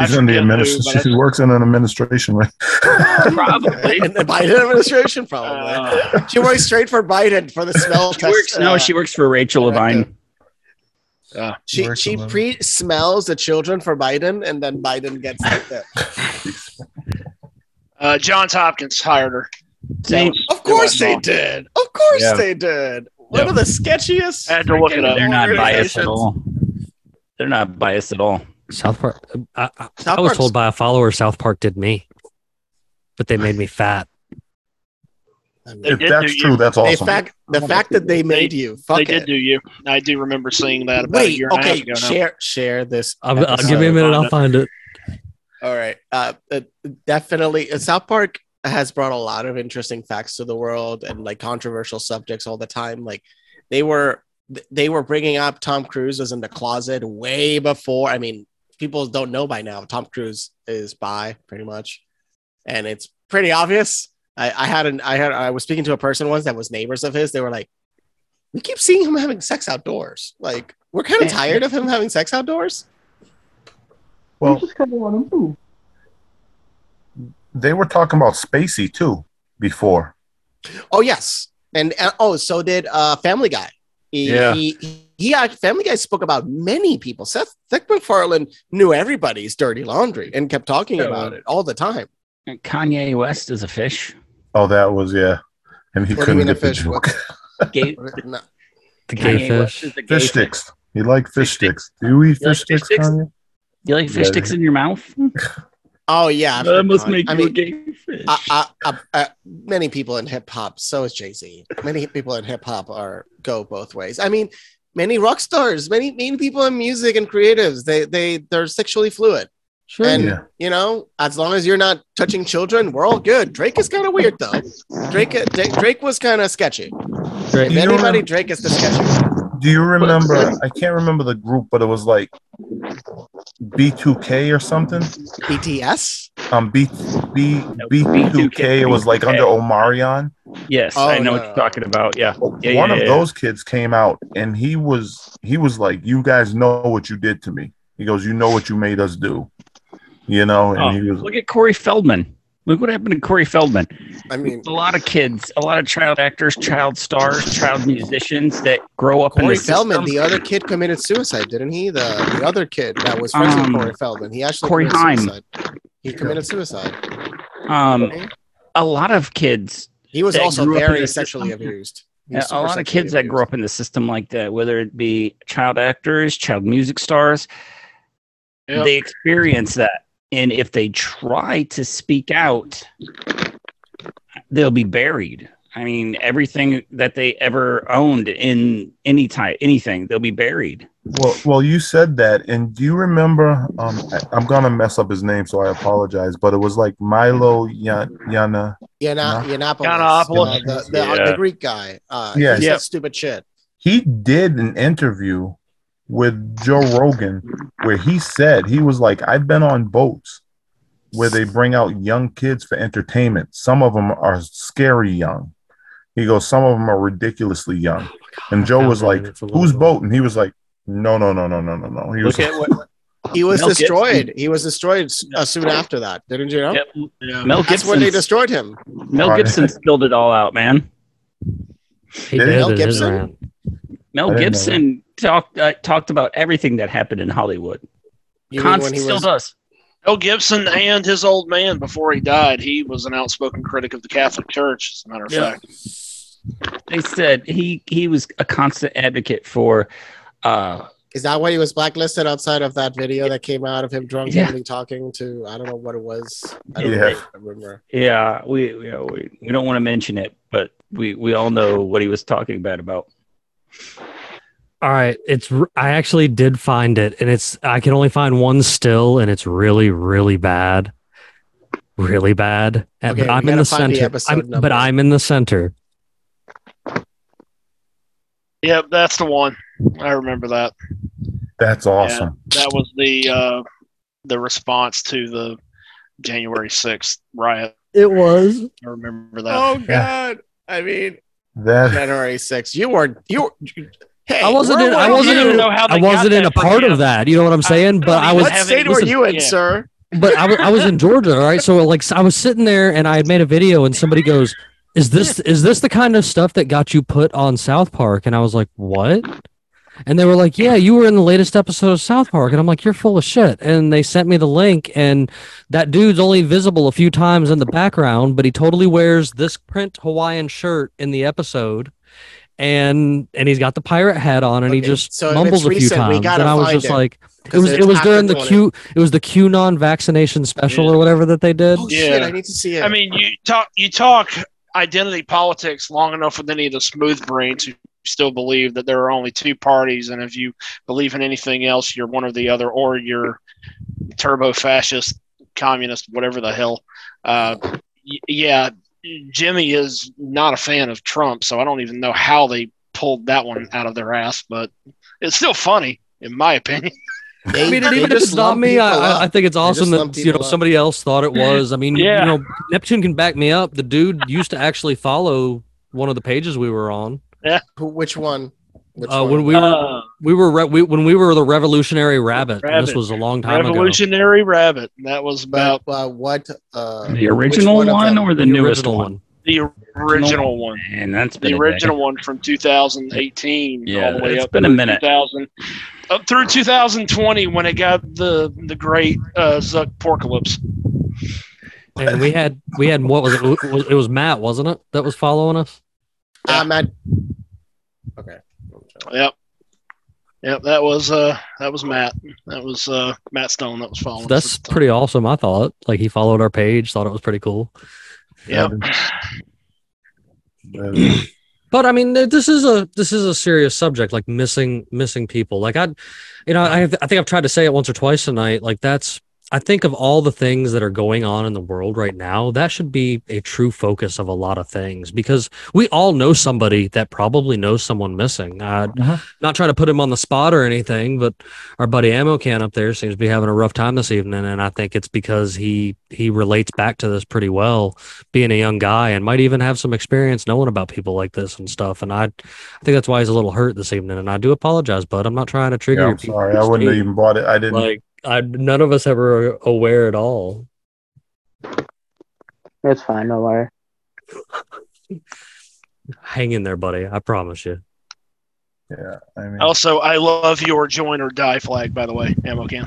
She's in the administration. She works in an administration, right? Probably. In the Biden administration, probably. Uh, she works straight for Biden for the smell She test. works, no, uh, she works for Rachel director. Levine. She Works she alone. pre smells the children for Biden, and then Biden gets like the. uh, Johns Hopkins hired her. Same. Of course they wrong. did. Of course Yeah. they did. One Yep. of the sketchiest. I had to look it up. They're not biased at all. They're not biased at all. South Park. I, I, South I was Park's- told by a follower South Park did me, but they made me fat. I mean, if did that's true, you. that's they awesome. fact the fact that they made you. Fuck they it. did do you. I do remember seeing that about a Wait. year and a half Okay. ago now. Share share this. I'll, I'll give me a minute. I'll find it. All right. Uh, uh, definitely. uh, South Park has brought a lot of interesting facts to the world and like controversial subjects all the time. Like they were they were bringing up Tom Cruise was in the closet way before. I mean, people don't know by now. Tom Cruise is bi, pretty much, and it's pretty obvious. I, I had an I had I was speaking to a person once that was neighbors of his. They were like, "We keep seeing him having sex outdoors. Like, we're kind of tired of him having sex outdoors." Well, just kind of want to move. They were talking about Spacey too before. Oh yes, and uh, oh, so did uh, Family Guy. He, Yeah. he, he act- Family Guy spoke about many people. Seth, Seth MacFarlane knew everybody's dirty laundry and kept talking Yeah. about it all the time. And Kanye West is a fish. Oh, that was yeah, and he What couldn't mean a get the fish? joke. *laughs* Gay, no. The gay Kanye fish. is gay Fish sticks. You like fish sticks? Do you eat You like fish fish sticks, sticks? Kanye? You like fish Yeah. sticks in your mouth? *laughs* Oh yeah, That heard must make I you mean, a gay fish. uh, uh, uh, uh, many people in hip hop. So is Jay Z. Many people in hip hop are go both ways. I mean, many rock stars, many many people in music and creatives. They they they're sexually fluid. Sure. And Yeah. you know, as long as you're not touching children, we're all good. Drake is kind of weird though. Drake Drake, Drake was kind of sketchy. Great. If anybody. Drake is the sketchy. One. Do you remember? I can't remember the group, but it was like B2K or something. BTS. Um, B B B2K. It was like under Omarion. yes, Oh, I know what you're talking about. Yeah. Yeah, One yeah, of yeah. those kids came out, and he was he was like, "You guys know what you did to me." He goes, "You know what you made us do." You know, and Oh, he was look at Corey Feldman. Look what happened to Corey Feldman. I mean, A lot of kids, a lot of child actors, child stars, child musicians that grow up in the Feldman, system. the other kid committed suicide, didn't he? The the other kid that was friends Um, with Corey Feldman. He actually Corey committed Haim. suicide. He committed suicide. um, a lot of kids He was also grew up in very sexually system. abused. Yeah, a lot of sexually kids that grow up in the system like that, whether it be child actors, child music stars, Yep. they experience that. And if they try to speak out, they'll be buried. I mean, everything that they ever owned in any type, anything, they'll be buried. well. Well, you said that, and do you remember? Um, I, I'm gonna mess up his name, so I apologize. But it was like Milo Yan- Yana. Yana, No. Yiannopoulos, Yiannopoulos. the, the, Yeah. the Greek guy. Uh, Yeah. he Yeah. stupid shit. He did an interview with Joe Rogan where he said he was like, "I've been on boats where they bring out young kids for entertainment. Some of them are scary young." He goes, "Some of them are ridiculously young." And Joe was like, "Whose boat?" And he was like, "No, no, no, no, no, no, no." He was Look at what he *laughs* was Mel Gibson. destroyed. He was destroyed uh, soon after that, didn't you know? Yep. Yeah. Mel That's when they Gibson, destroyed him. Mel Gibson spilled it all out, man. He Did did. he? Mel his Gibson? Rant. Mel I didn't know Gibson talked uh, talked about everything that happened in Hollywood. You Const- still was does. Mel Gibson and his old man before he died, he was an outspoken critic of the Catholic Church, as a matter of Yeah. fact. They said he he was a constant advocate for. Uh, Is that why he was blacklisted outside of that video that came out of him drunk Yeah. and talking to I don't know what it was. I don't Yeah. remember. yeah, we we, we we don't want to mention it, but we we all know what he was talking bad about. All right, it's I actually did find it, and it's I can only find one still, and it's really really bad, really bad. Okay, but I'm in the find the center. I'm- but I'm in the center. Yep, that's the one. I remember that. That's awesome. That was the uh, the response to the January sixth riot. It was. I remember that. Oh God! I mean, That January 6th. You were you. Hey, I wasn't in. I wasn't in. I wasn't in a part of that. You know what I'm saying? But I was. What state any- were you in, yeah. sir? but I, wa- I was in Georgia, all right? So like I was sitting there and I had made a video and somebody goes, "Is this is this the kind of stuff that got you put on South Park?" And I was like, "What?" And they were like, "Yeah, you were in the latest episode of South Park." And I'm like, "You're full of shit." And they sent me the link and that dude's only visible a few times in the background, but he totally wears this print Hawaiian shirt in the episode. And and he's got the pirate hat on and he just so mumbles it's a few recent, we times. gotta And I was just it, like it was it was during the Q it was the QAnon vaccination special or whatever that they did. Oh shit! I need to see it. I mean, you talk you talk identity politics long enough with any of the smooth brains who still believe that there are only two parties, and if you believe in anything else, you're one or the other, or you're turbo fascist, communist, whatever the hell. Uh, y- yeah, Jimmy is not a fan of Trump, so I don't even know how they pulled that one out of their ass, but it's still funny, in my opinion. They- *laughs* I mean, and even if it's not me, I, I- think it's awesome that you know up. somebody else thought it was. I mean, Yeah. you know, Neptune can back me up. The dude used to actually follow one of the pages we were on. *laughs* Who, which one? Which Uh, one? when we were Uh, we were re- we, when we were the Revolutionary Rabbit. and this was a long time ago. Revolutionary Rabbit. That was about but uh, what? Uh, The original one one or the, The newest original one? the original one. And that's been the original one from 2018 Yeah, all the way it's up been a through minute. 2000 up through 2020 when it got the the great uh zuck porcalypse And we had we had what was it? It it was Matt, wasn't it? That was following us. I'm at. Okay. yep yep that was uh that was matt that was uh matt stone that was following That's at time. pretty awesome. I thought like he followed our page, thought it was pretty cool. yep that- *clears throat* But I mean, this is a this is a serious subject, like missing missing people. Like I, you know, I have, I think I've tried to say it once or twice tonight. Like that's I think of all the things that are going on in the world right now, that should be a true focus of a lot of things because we all know somebody that probably knows someone missing. Uh, Mhm. Not trying to put him on the spot or anything, but our buddy Ammo Can up there seems to be having a rough time this evening, and I think it's because he he relates back to this pretty well, being a young guy, and might even have some experience knowing about people like this and stuff. And I, I think that's why he's a little hurt this evening. And I do apologize, bud. I'm not trying to trigger yeah, I'm sorry. I wouldn't have even bought it. I didn't. like I none of us ever aware at all. It's fine, no worry. Hang in there, buddy. I promise you. yeah, I mean, also i love your join or die flag by the way ammo can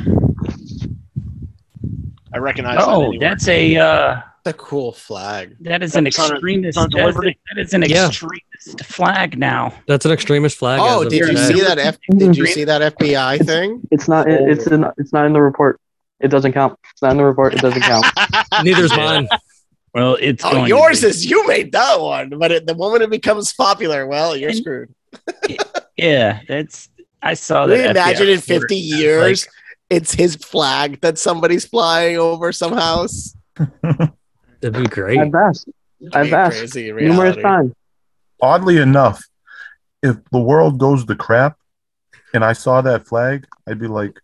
i recognize Oh, anywhere. that's a uh, The cool flag. that is an a- extremist. Sons of That is, Liberty? that is an Yeah. extremist flag now. That's an extremist flag. Oh, did you see that? F- did you see that FBI thing? *laughs* It's not. It, it's in. It's not in the report. It doesn't count. It's not in the report. It doesn't count. *laughs* *laughs* Neither's mine. Well, it's Oh, going yours is you made that one, but it, the moment it becomes popular, well, you're And- screwed. Yeah, that's. I saw that. you imagine FBI in 50 report, years, it's his flag that somebody's flying over some house? That'd be great. I've asked. I've Be asked numerous times. oddly enough, if the world goes to crap, and I saw that flag, I'd be like,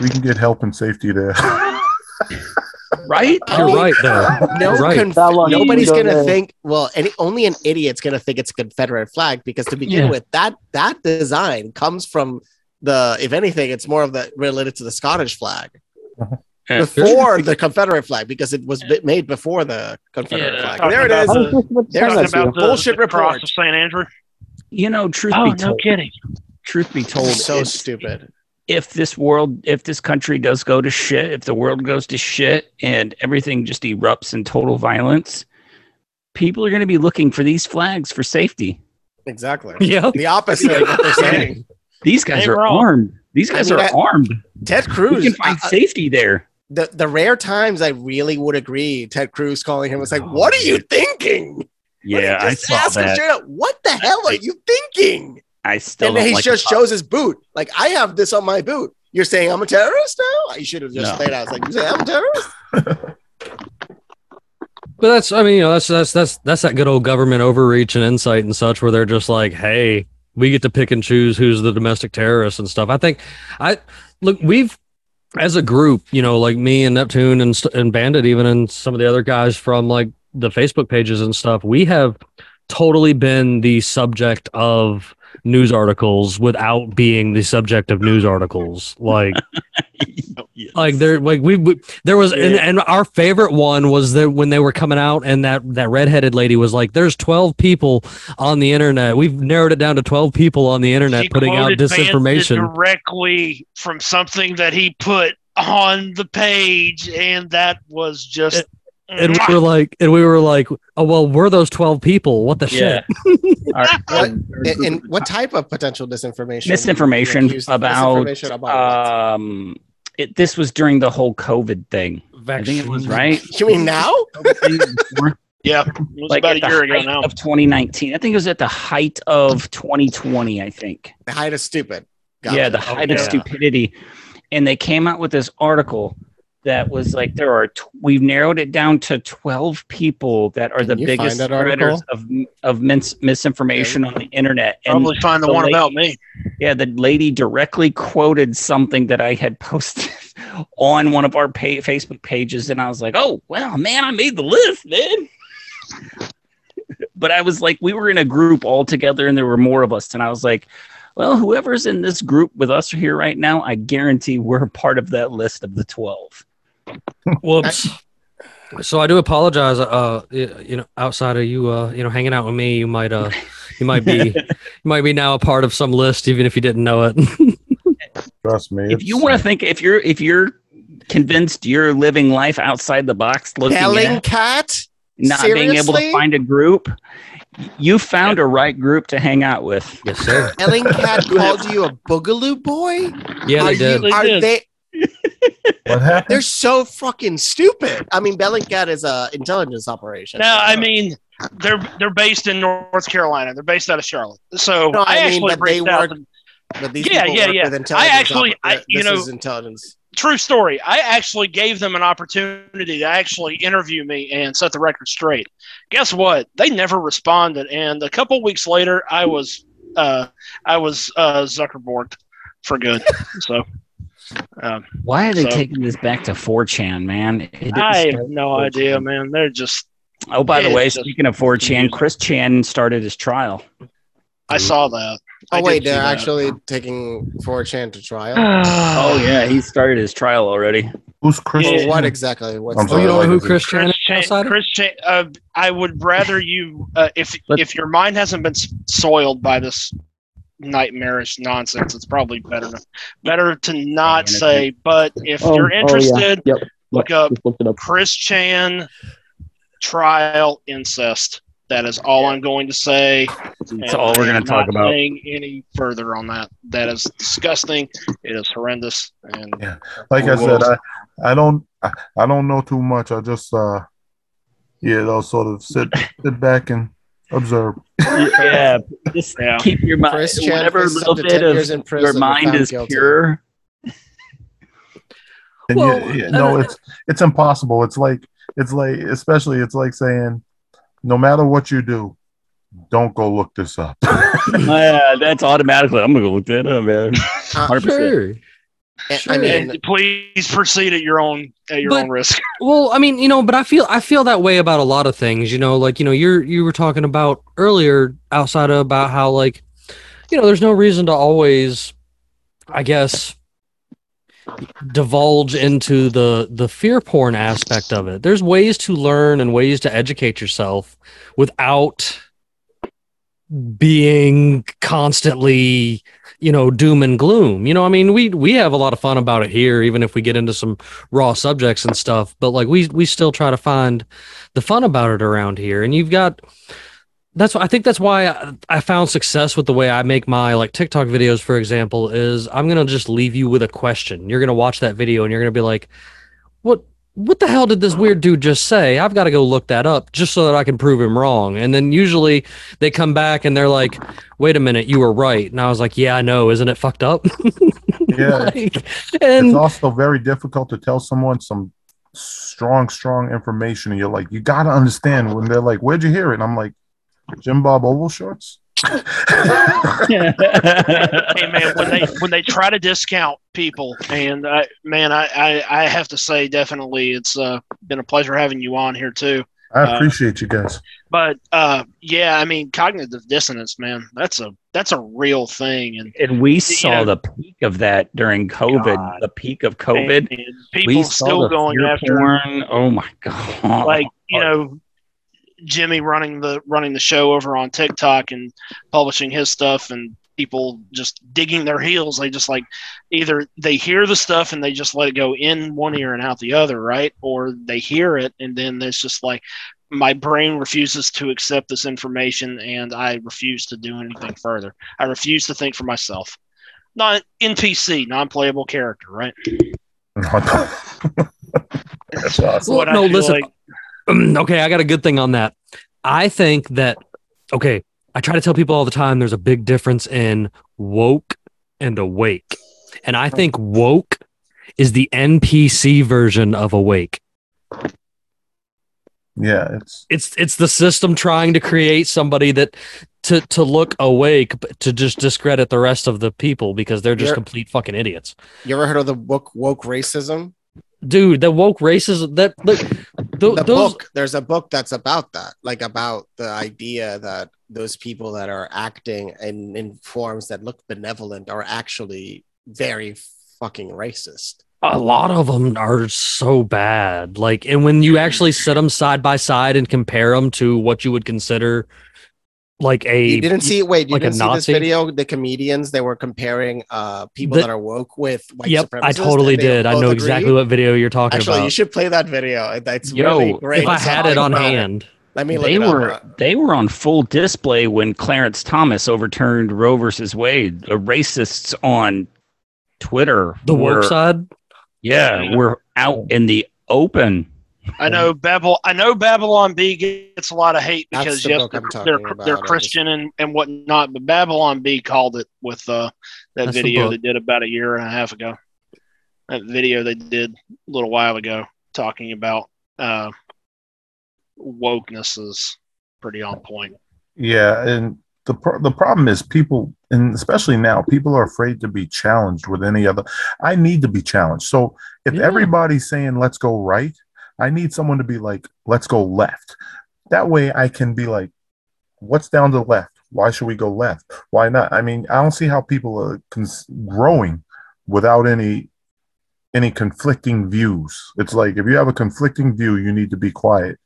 "We can get help and safety there." *laughs* right? You're mean, right, though. No, You're right. conf- nobody's gonna think. Well, any only an idiot's gonna think it's a Confederate flag because to begin Yeah. with, that that design comes from the. If anything, it's more of the related to the Scottish flag uh-huh. Yeah. before the Confederate flag because it was bi- made before the Confederate Yeah. flag. There it Talking is. I was just about to There's say Talking that to you. about the, Bullshit the cross report. of st andrew You know, truth Oh, be told. Oh, no kidding. truth be told, so it's- stupid. if this world, if this country does go to shit, if the world goes to shit and everything just erupts in total violence, people are going to be looking for these flags for safety. Exactly. *laughs* Yep. The opposite of what they're *laughs* saying. These guys Ain't are wrong. armed. These guys I mean, are I- armed. Ted We Cruz. can find uh, safety there. The the rare times I really would agree, Ted Cruz calling him was like, oh, "What are you thinking?" Yeah, I just saw him that. straight up, "What the hell are you thinking?" I still And then he like just shows his boot. Like, I have this on my boot. You're saying I'm a terrorist now? You should have just No. laid out. It's like, you say I'm a terrorist? *laughs* But that's I mean, you know, that's that's that's that's that good old government overreach and insight and such where they're just like, hey, we get to pick and choose who's the domestic terrorist and stuff. I think I look, we've as a group, you know, like me and Neptune and and Bandit, even and some of the other guys from like the Facebook pages and stuff, we have totally been the subject of news articles without being the subject of news articles. Like *laughs* oh, like there like we, we there was and, Yeah. and our favorite one was that when they were coming out and that that redheaded lady was like there's 12 people on the internet we've narrowed it down to 12 people on the internet She putting out disinformation directly from something that he put on the page, and that was just. And we were like and we were like oh well we're those 12 people what the Yeah. shit *laughs* Our- What, and, and what type of potential disinformation? misinformation about, misinformation about um it, this was during the whole covid thing i think it was right? *laughs* You mean now? *laughs* yeah, it was like about a year ago now. of 2019 i think it was at the height of 2020 i think The height of stupid. yeah the height of yeah. stupidity and they came out with this article that was like there are tw- we've narrowed it down to 12 people that are Can the biggest spreaders of of mis- misinformation on the internet and Probably find the, the one lady- about me. Yeah, the lady directly quoted something that I had posted *laughs* on one of our pa- Facebook pages, and I was like, "Oh, well, man, I made the list, man." *laughs* but I was like, we were in a group all together, and there were more of us, and I was like, "Well, whoever's in this group with us here right now, I guarantee we're part of that list of the 12. Whoops so i do apologize uh you know Outsidah you uh you know hanging out with me you might uh you might be *laughs* you might be now a part of some list even if you didn't know it *laughs* Trust me. if you want to think, if you're if you're convinced you're living life outside the box, looking at Bellingcat? not being able to find a group, you found a right group to hang out with. yes sir Bellingcat *laughs* called you a boogaloo boy? yeah are they did You, are they? What *laughs* happened? They're so fucking stupid. I mean, Bellingcat is a intelligence operation. No, I mean they're they're based in North Carolina. They're based out of Charlotte. So No, I I, mean, actually but they reached out work- to- but these yeah, yeah, yeah. with I intelligence. actually- oper- I- this you know- is intelligence. true story. I actually gave them an opportunity to actually interview me and set the record straight. Guess what? They never responded, and a couple weeks later, I was uh, I was uh, Zuckerberg for good. so um, Why are they So- taking this back to 4chan, man? I have no 4chan. idea, man. They're just Oh, by the way, just speaking of 4chan. Chris Chan started his trial. I saw that. Oh did wait, they're that. actually taking 4chan to trial. *sighs* Oh yeah, he started his trial already. Who's Chris? Yeah. Well, what exactly? What's I'm oh sorry, you know like, who is it- chris chan Chris is Chan. Chris Chan, uh, I would rather you, uh, if Let- if your mind hasn't been soiled by this nightmarish nonsense, it's probably better to, better to not say. But if Oh, you're oh, yeah. interested, Yep. look up it up. Chris Chan trial incest. That is all I'm going to say. That's all we're gonna talk about. Saying any further on that? That is disgusting. It is horrendous. And Yeah. Like I said, I, I don't I, I don't know too much. I just uh yeah, I'll sort of sit *laughs* sit back and observe. *laughs* yeah, just Yeah. keep your mind, Chris whatever little bit of years in prison your mind is guilty. pure. And Well, you, you no, uh, it's it's impossible. It's like it's like especially it's like saying, no matter what you do, don't go look this up. *laughs* yeah, that's automatically. I'm gonna go look that up, man. *laughs* Uh, 100%. sure I Sure. mean, and please proceed at your own at your But- own risk. *laughs* Well, I mean, you know, but I feel I feel that way about a lot of things. You know, like you know, you're you were talking about earlier Outsidah about how like, you know, there's no reason to always, I guess, divulge into the the fear porn aspect of it. There's ways to learn and ways to educate yourself without being constantly you know doom and gloom you know i mean we we have a lot of fun about it here even if we get into some raw subjects and stuff but like we we still try to find the fun about it around here and you've got that's I think that's why I, I found success with the way I make my like TikTok videos, for example, is I'm gonna just leave you with a question. You're gonna watch that video and you're gonna be like, what the hell did this weird dude just say? I've got to go look that up just so that I can prove him wrong. And then usually they come back and they're like, wait a minute, you were right. And I was like, yeah, I know. Isn't it fucked up? *laughs* Yeah. Like, and it's also very difficult to tell someone some strong, strong information, and you're like, you got to understand when they're like, "Where'd you hear it?" And I'm like, Jim Bob Oval Shorts. Hey man, when they when they try to discount people, and I, man, I, I I have to say, definitely, it's uh, been a pleasure having you on here too. I Uh, appreciate you guys. But uh, yeah, I mean, cognitive dissonance, man, that's a that's a real thing, and And we saw know- the peak of that during COVID. God. The peak of COVID. and- and people we still going after porn. Oh my god! like you know jimmy running the running the show over on tiktok and publishing his stuff and people just digging their heels they just like either they hear the stuff and they just let it go in one ear and out the other right or they hear it and then it's just like my brain refuses to accept this information and i refuse to do anything further i refuse to think for myself not npc non-playable character right *laughs* That's awesome. what I no, feel listen. like. *clears throat* okay, I got a good thing on that. I think that okay, I try to tell people all the time there's a big difference in woke and awake. And I think woke is the NPC version of awake. Yeah, it's It's it's the system trying to create somebody that to to look awake but to just discredit the rest of the people because they're just You're- complete fucking idiots. You ever heard of the woke woke racism? Dude, the woke racism that look th- the those book there's a book that's about that like about the idea that those people that are acting in, in forms that look benevolent are actually very fucking racist. A lot of them are so bad. Like and when you actually set them side by side and compare them to what you would consider like a you didn't see wait you like didn't see this video the comedians they were comparing uh people The- that are woke with white yep i totally did i know agree. exactly what video you're talking actually about you should play that video that's it's Yo, really great if i It's had it on about hand let me look they it up. were they were on full display when Clarence Thomas overturned Roe versus Wade. The racists on Twitter, the woke were, side yeah, were out in the open. I know Babylon. I know Babylon Bee gets a lot of hate because the yes, book I'm they're they're Christian and, and whatnot, but Babylon Bee called it with uh, that That's video book. they did about a year and a half ago. That video they did a little while ago talking about uh, wokeness is pretty on point. yeah, and the pro- the problem is people, and especially now, people are afraid to be challenged with any other. I need to be challenged. So if Yeah. everybody's saying let's go right, I need someone to be like let's go left. That way, I can be like, what's down to the left? Why should we go left? Why not? I mean, I don't see how people are cons- growing without any any conflicting views. It's like if you have a conflicting view, you need to be quiet.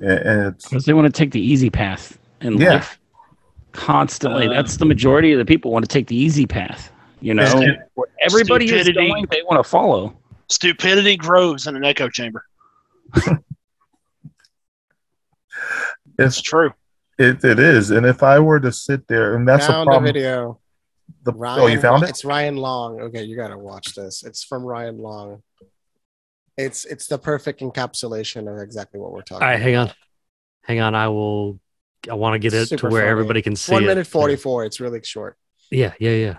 And, and it's Because they want to take the easy path in Yeah. life. Constantly. Uh, That's the majority of the people want to take the easy path. You know, where everybody is Stupidity. going, they want to follow. Stupidity grows in an echo chamber. It's *laughs* It's true. It, it is, and if I were to sit there, and that's found a problem. the video The, Ryan, oh, you found it? It's Ryan Long. Okay, you gotta watch this. It's from Ryan Long. It's it's the perfect encapsulation of exactly what we're talking. all right about. hang on hang on i will i want to get it Super to where funny. everybody can see One it. minute forty four. It's really short. yeah yeah yeah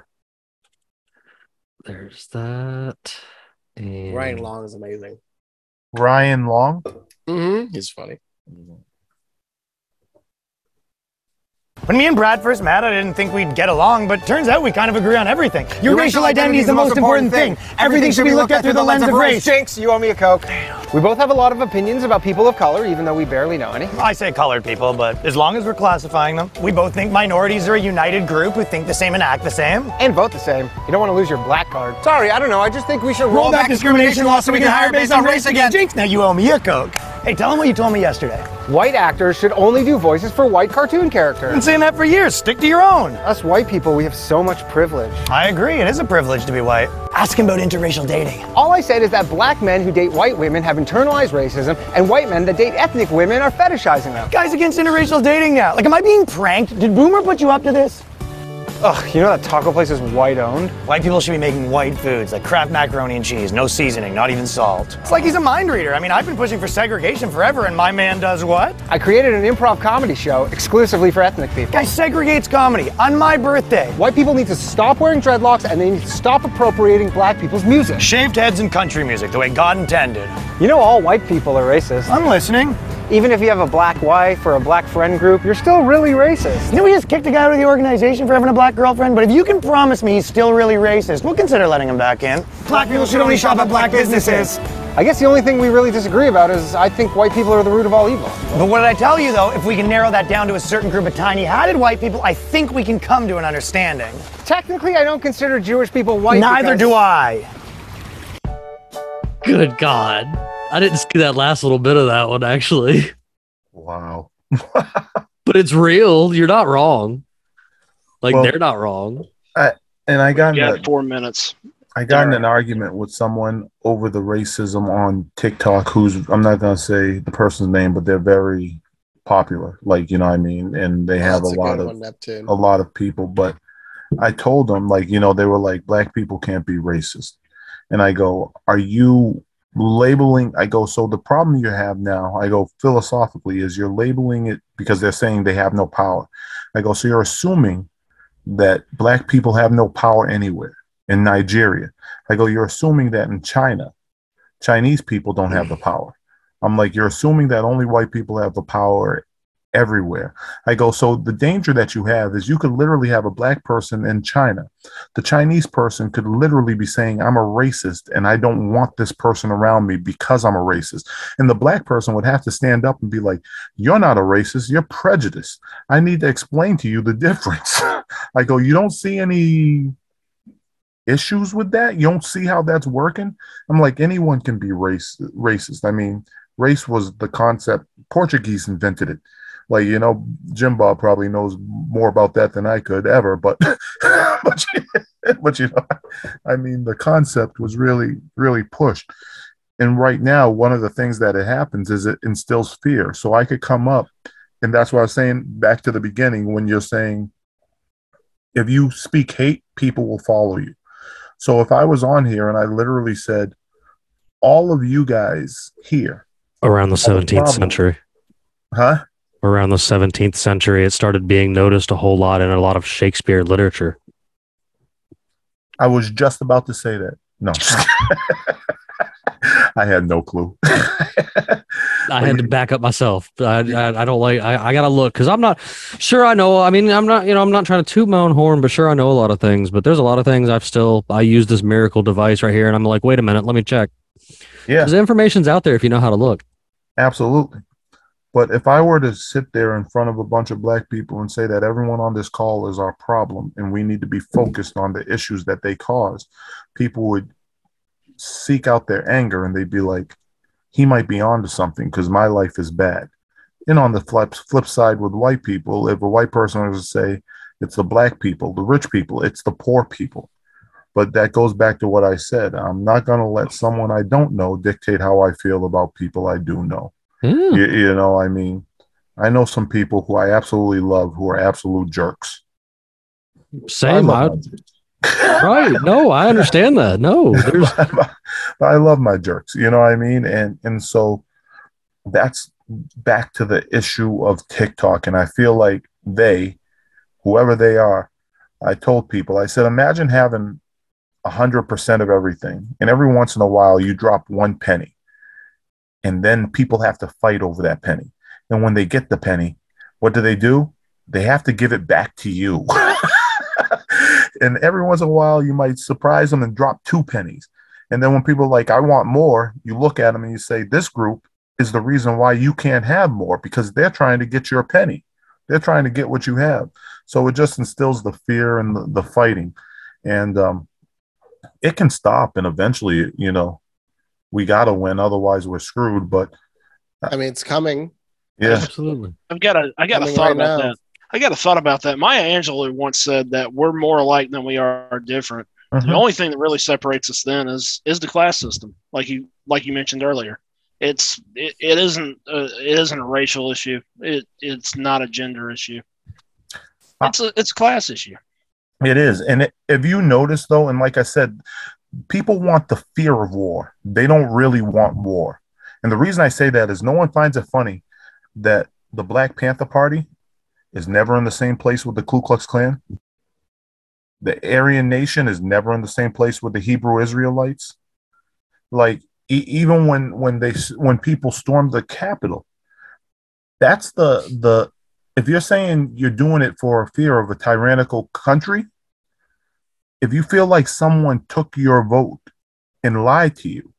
there's that and Ryan Long is amazing. Ryan Long. Mm-hmm. He's funny. When me and Brad first met, I didn't think we'd get along, but turns out we kind of agree on everything. Your, racial identity is the most important thing. Everything should be looked at through the lens of race. Jinx, you owe me a Coke. We both have a lot of opinions about people of color, even though we barely know any. I say colored people, but as long as we're classifying them, we both think minorities are a united group who think the same and act the same. And vote the same. You don't want to lose your black card. Sorry, I don't know. I just think we should Roll back discrimination laws so we can hire based on race again. Jinx, now you owe me a Coke. Hey, tell him what you told me yesterday. White actors should only do voices for white cartoon characters. Been saying that for years. Stick to your own. Us white people, we have so much privilege. I agree. It is a privilege to be white. Ask him about interracial dating. All I said is that black men who date white women have internalized racism, and white men that date ethnic women are fetishizing them. Guys against interracial dating now. Like, am I being pranked? Did Boomer put you up to this? Ugh, you know that taco place is white owned? White people should be making white foods like Kraft macaroni and cheese, no seasoning, not even salt. It's like he's a mind reader. I mean, I've been pushing for segregation forever, and my man does what? I created an improv comedy show exclusively for ethnic people. Guy segregates comedy on my birthday. White people need to stop wearing dreadlocks and they need to stop appropriating black people's music. Shaved heads and country music, the way God intended. You know all white people are racist. I'm listening. Even if you have a black wife or a black friend group, you're still really racist. You know, we just kicked a guy out of the organization for having a black girlfriend, but if you can promise me he's still really racist, we'll consider letting him back in. Black people should only shop at black businesses. I guess the only thing we really disagree about is I think white people are the root of all evil. But what did I tell you though? If we can narrow that down to a certain group of tiny hatted white people, I think we can come to an understanding. Technically, I don't consider Jewish people white. Neither because- do I. Good God. I didn't see that last little bit of that one, actually. Wow. *laughs* But it's real. You're not wrong. Like, Well- they're not wrong. I, And I got You in a, four minutes. I got in an argument with someone over the racism on TikTok who's I'm not gonna say the person's name, but they're very popular. Like, you know what I mean? And they have That's a lot of one, a lot of people, but I told them like, you know, they were like, black people can't be racist. And I go, are you labeling? I go, so the problem you have now, I go, philosophically, is you're labeling it because they're saying they have no power. I go, so you're assuming that black people have no power anywhere in Nigeria. I go, you're assuming that in China, Chinese people don't have the mm. power. I'm like, you're assuming that only white people have the power everywhere. I go, so the danger that you have is you could literally have a black person in China. The Chinese person could literally be saying, I'm a racist and I don't want this person around me because I'm a racist. And the black person would have to stand up and be like, You're not a racist, you're prejudiced. I need to explain to you the difference. *laughs* I go, You don't see any issues with that? You don't see how that's working? I'm like, anyone can be race racist. I mean, race was the concept, Portuguese invented it like you know jim bob probably knows more about that than i could ever but *laughs* but, *laughs* but you know i mean the concept was really really pushed and right now one of the things that it happens is it instills fear so i could come up and that's what i was saying back to the beginning when you're saying if you speak hate people will follow you so if i was on here and i literally said all of you guys here Around the have a 17th problem. century. huh Around the 17th century, it started being noticed a whole lot in a lot of Shakespeare literature. I was just about to say that. No, *laughs* *laughs* I had no clue. *laughs* I had to back up myself. I, I, I don't like. I, I gotta look because I'm not sure. I know. I mean, I'm not. You know, I'm not trying to toot my own horn, but sure, I know a lot of things. But there's a lot of things I've still. I use this miracle device right here, and I'm like, wait a minute, let me check. Yeah, Because the information's out there if you know how to look. absolutely. But if I were to sit there in front of a bunch of black people and say that everyone on this call is our problem and we need to be focused on the issues that they cause, people would seek out their anger and they'd be like, he might be onto something because my life is bad. And on the flip, flip side with white people, if a white person was to say, it's the black people, the rich people, it's the poor people. But that goes back to what I said. I'm not going to let someone I don't know dictate how I feel about people I do know. You, you know, I mean, I know some people who I absolutely love who are absolute jerks. Same. I I, *laughs* right. No, I understand that. No, *laughs* there's. but I love my jerks. You know what I mean? And and so that's back to the issue of TikTok. And I feel like they, whoever they are, I told people, I said, imagine having a hundred percent of everything, and every once in a while you drop one penny, and then people have to fight over that penny. And when they get the penny, what do they do? They have to give it back to you. *laughs* and every once in a while, you might surprise them and drop two pennies. And then when people are like, I want more, you look at them and you say, This group is the reason why you can't have more because they're trying to get your penny. They're trying to get what you have. So it just instills the fear and the, the fighting. And um, it can stop. And eventually, you know, we got to win. Otherwise, we're screwed. But I mean, it's coming. Yeah. Absolutely. I've got a I got I a mean, thought right about now- that. I got a thought about that. Maya Angelou once said that we're more alike than we are different. The Mhm. only thing that really separates us then is is the class system, like you like you mentioned earlier. It's it, it isn't a, it isn't a racial issue. It it's not a gender issue. It's a it's a class issue. It is. And it, if you notice, though, and like I said, people want the fear of war. They don't really want war. And the reason I say that is no one finds it funny that the Black Panther Party is never in the same place with the Ku Klux Klan. The Aryan Nation is never in the same place with the Hebrew Israelites. Like e- even when when they when people stormed the Capitol, that's the the if you're saying you're doing it for fear of a tyrannical country, if you feel like someone took your vote and lied to you,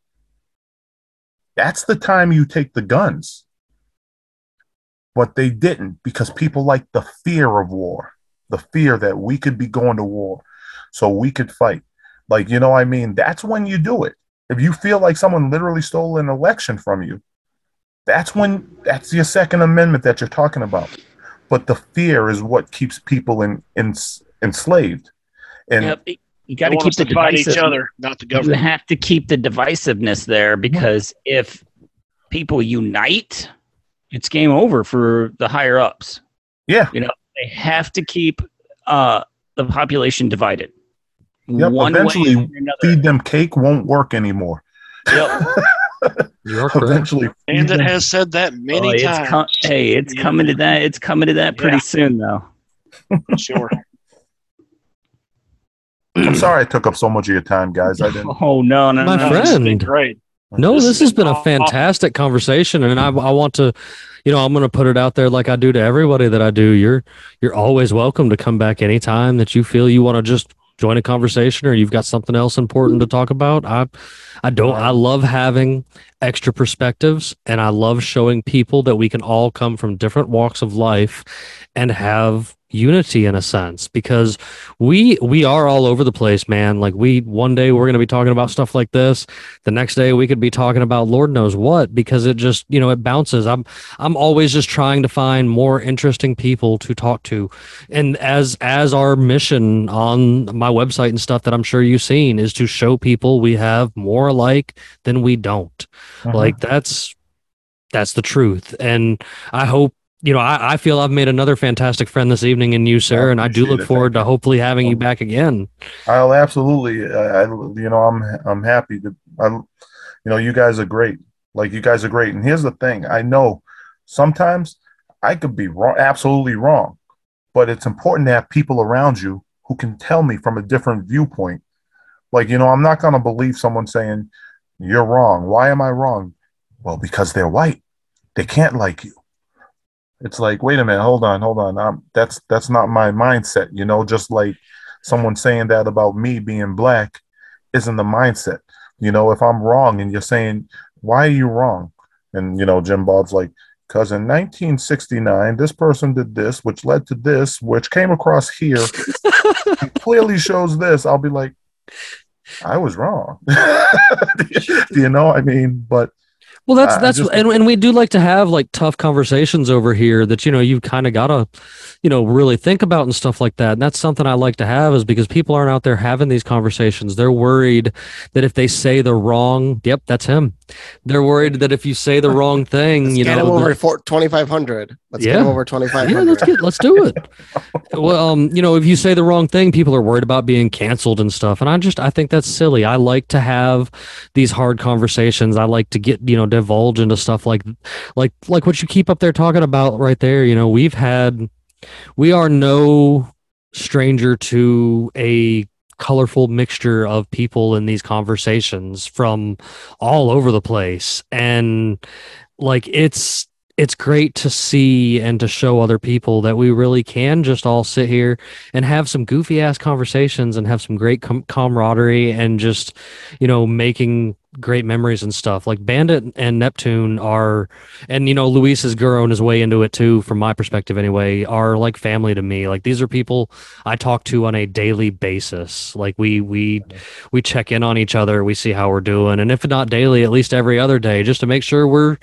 that's the time you take the guns. But they didn't because people like the fear of war, the fear that we could be going to war so we could fight. Like, you know, I mean, that's when you do it. If you feel like someone literally stole an election from you, that's when that's your Second Amendment that you're talking about. But the fear is what keeps people in, in enslaved. And Yep. You got to keep the fight each other, not the You have to keep the divisiveness there because if people unite, it's game over for the higher ups. yeah, You know, they have to keep uh, the population divided. Yep, One eventually way or another. feed them cake won't work anymore. Yep. *laughs* You are. Eventually, And it has said that many Oh, it's times. com- hey, it's Yeah. coming to that. It's coming to that pretty Yeah. soon, though. Sure. I'm sorry I took up so much of your time, guys. I didn't. *laughs* Oh no, no, My no. This has been friend. great. No, This this has has been been a aw- fantastic conversation, and I, I want to, you know, I'm going to put it out there like I do to everybody that I do. You're you're always welcome to come back anytime that you feel you want to just join a conversation or you've got something else important to talk about. I I don't I love having extra perspectives and I love showing people that we can all come from different walks of life and have unity in a sense because we we are all over the place man. Like we one day we're going to be talking about stuff like this. The next day we could be talking about lord knows what because it just you know it bounces. I'm i'm always just trying to find more interesting people to talk to. And as as our mission on my website and stuff that i'm sure you've seen is to show people we have more alike then we don't Uh-huh. like that's that's the truth and i hope you know I, I feel i've made another fantastic friend this evening in you sir and i do look it. forward Thank to hopefully having you back again I'll absolutely. I, I, you know, I'm I'm happy to. I'm, you know, you guys are great. Like you guys are great. And here's the thing: I know sometimes I could be wrong, absolutely wrong, but it's important to have people around you who can tell me from a different viewpoint. Like you know, I'm not going to believe someone saying you're wrong. Why am I wrong? Well, because they're white. They can't like you. It's like, wait a minute, hold on, hold on. Um, that's that's not my mindset. You know, just like someone saying that about me being black isn't the mindset. You know, if I'm wrong and you're saying, why are you wrong? And, you know, Jim Bob's like, because in 1969, this person did this, which led to this, which came across here, *laughs* It clearly shows this. I'll be like, I was wrong. Do *laughs* *laughs* you know? I mean, but Well, that's I- I that's just- and, and we do like to have like tough conversations over here that you know you've kind of got to you know really think about and stuff like that. And that's something I like to have is because people aren't out there having these conversations. They're worried that if they say the wrong, yep, that's him. They're worried that if you say the wrong thing, you know, him over that- four- 2500 let's get Yeah. him over 2500 yeah, let's get let's do it. *laughs* well, um, you know, if you say the wrong thing, people are worried about being canceled and stuff. And I just I think that's silly. I like to have these hard conversations. I like to get you know divulge into stuff like like like what you keep up there talking about right there. You know, we've had we are no stranger to a colorful mixture of people in these conversations from all over the place and like it's it's great to see and to show other people that we really can just all sit here and have some goofy ass conversations and have some great com- camaraderie and just you know making great memories and stuff. Like bandit and neptune are and you know luis has grown his way into it too from my perspective anyway are like family to me. Like these are people i talk to on a daily basis. Like we we we check in on each other. We see how we're doing. And if not daily at least every other day just to make sure we're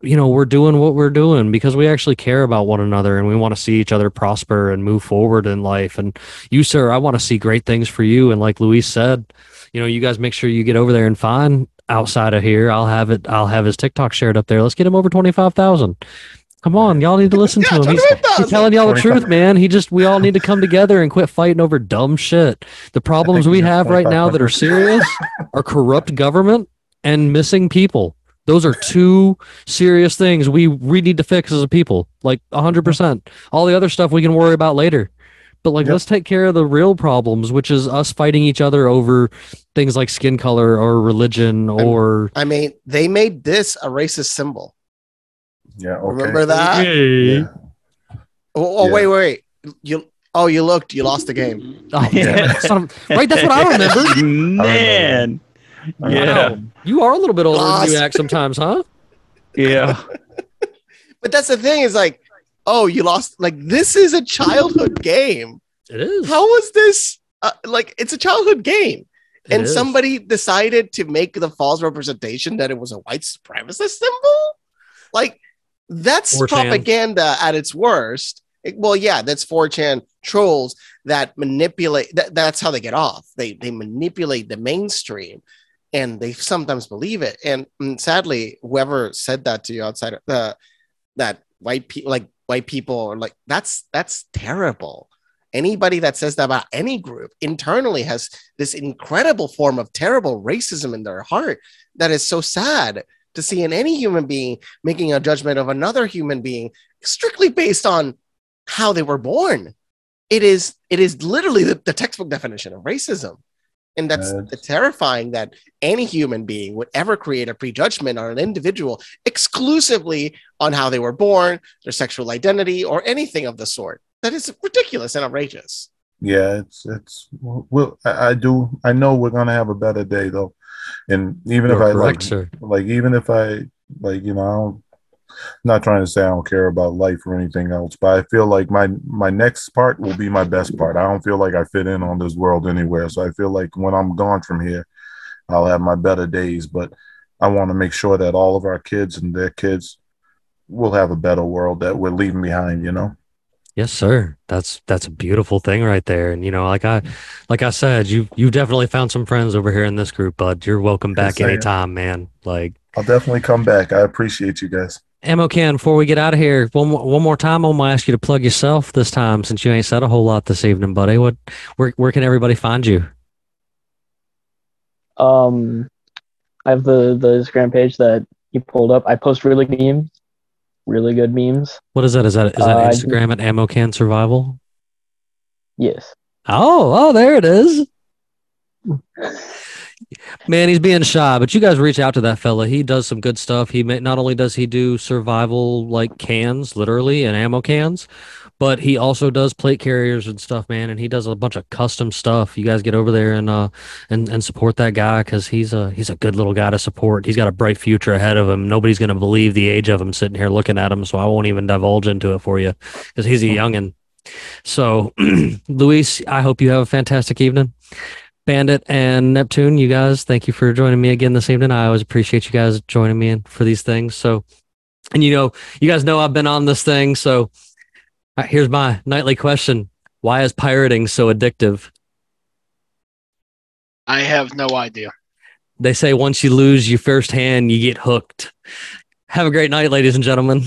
you know we're doing what we're doing because we actually care about one another and we want to see each other prosper and move forward in life. And you sir i want to see great things for you. And like luis said you know you guys make sure you get over there and find Outsidah here. I'll have it i'll have his tiktok shared up there. Let's get him over 25000 come on y'all need to listen to him. He's, he's telling y'all the truth man. He just we all need to come together and quit fighting over dumb shit. The problems we have right now that are serious are corrupt government and missing people those are two serious things we we need to fix as a people like 100% all the other stuff we can worry about later but like let's take care of the real problems which is us fighting each other over things like skin color or religion or I mean, they made this a racist symbol. Yeah. Okay. Remember that? Yeah. Oh, oh, Yeah. wait, wait. You oh, you looked. You lost the game. Oh, *laughs* damn it. Right that's what i *laughs* remember Man. Yeah. Wow. you are a little bit older than you act sometimes huh Yeah. *laughs* But that's the thing is like, oh, you lost. Like this is a childhood game. it is How was this? Uh, like it's a childhood game, It and is. somebody decided to make the false representation that it was a white supremacist symbol. Like that's 4chan. propaganda at its worst. It- well, yeah, that's 4chan trolls that manipulate. That, that's how they get off. They they manipulate the mainstream, and they sometimes believe it. And, mm, sadly, whoever said that to you Outsidah the that white people like white people are like that's that's terrible. Anybody that says that about any group internally has this incredible form of terrible racism in their heart that is so sad to see in any human being making a judgment of another human being strictly based on how they were born. It is it is literally the, the textbook definition of racism. And that's Yes. terrifying that any human being would ever create a prejudgment on an individual exclusively on how they were born, their sexual identity, or anything of the sort. That is ridiculous and outrageous. Yeah, it's it's well, I, I do. I know we're gonna have a better day though, and even if You're I correct, like, sir. like even if I like, you know, I don't. I'm not trying to say I don't care about life or anything else, but I feel like my my next part will be my best part. I don't feel like I fit in on this world anywhere, so I feel like when I'm gone from here, I'll have my better days. But I want to make sure that all of our kids and their kids will have a better world that we're leaving behind. You know. Yes, sir. That's that's a beautiful thing right there. And you know, like I like I said, you you definitely found some friends over here in this group, bud. You're welcome back Yes, anytime, man. Like I'll definitely come back. I appreciate you guys. Ammo can before we get out of here, one more, one more time, I'm gonna ask you to plug yourself this time since you ain't said a whole lot this evening, buddy. What where where can everybody find you? Um, I have the the Instagram page that you pulled up. I post really good memes, really good memes. What is that? Is that is that Uh, Instagram at Ammo Can Survival? Yes. Oh, oh, there it is. *laughs* Man, he's being shy, but you guys reach out to that fella. He does some good stuff. He may, not only does he do survival like cans, literally, and ammo cans, but he also does plate carriers and stuff, man. And he does a bunch of custom stuff. You guys get over there and uh and and support that guy because he's a he's a good little guy to support. He's got a bright future ahead of him. Nobody's gonna believe the age of him sitting here looking at him, so I won't even divulge into it for you because he's a youngin. So, *clears throat* Luis, I hope you have a fantastic evening. Bandit and Neptune, you guys, thank you for joining me again this evening. I always appreciate you guys joining me in for these things. So, and you know, you guys know I've been on this thing. So, right, here's my nightly question Why is pirating so addictive? I have no idea. They say once you lose your first hand, you get hooked. Have a great night, ladies and gentlemen.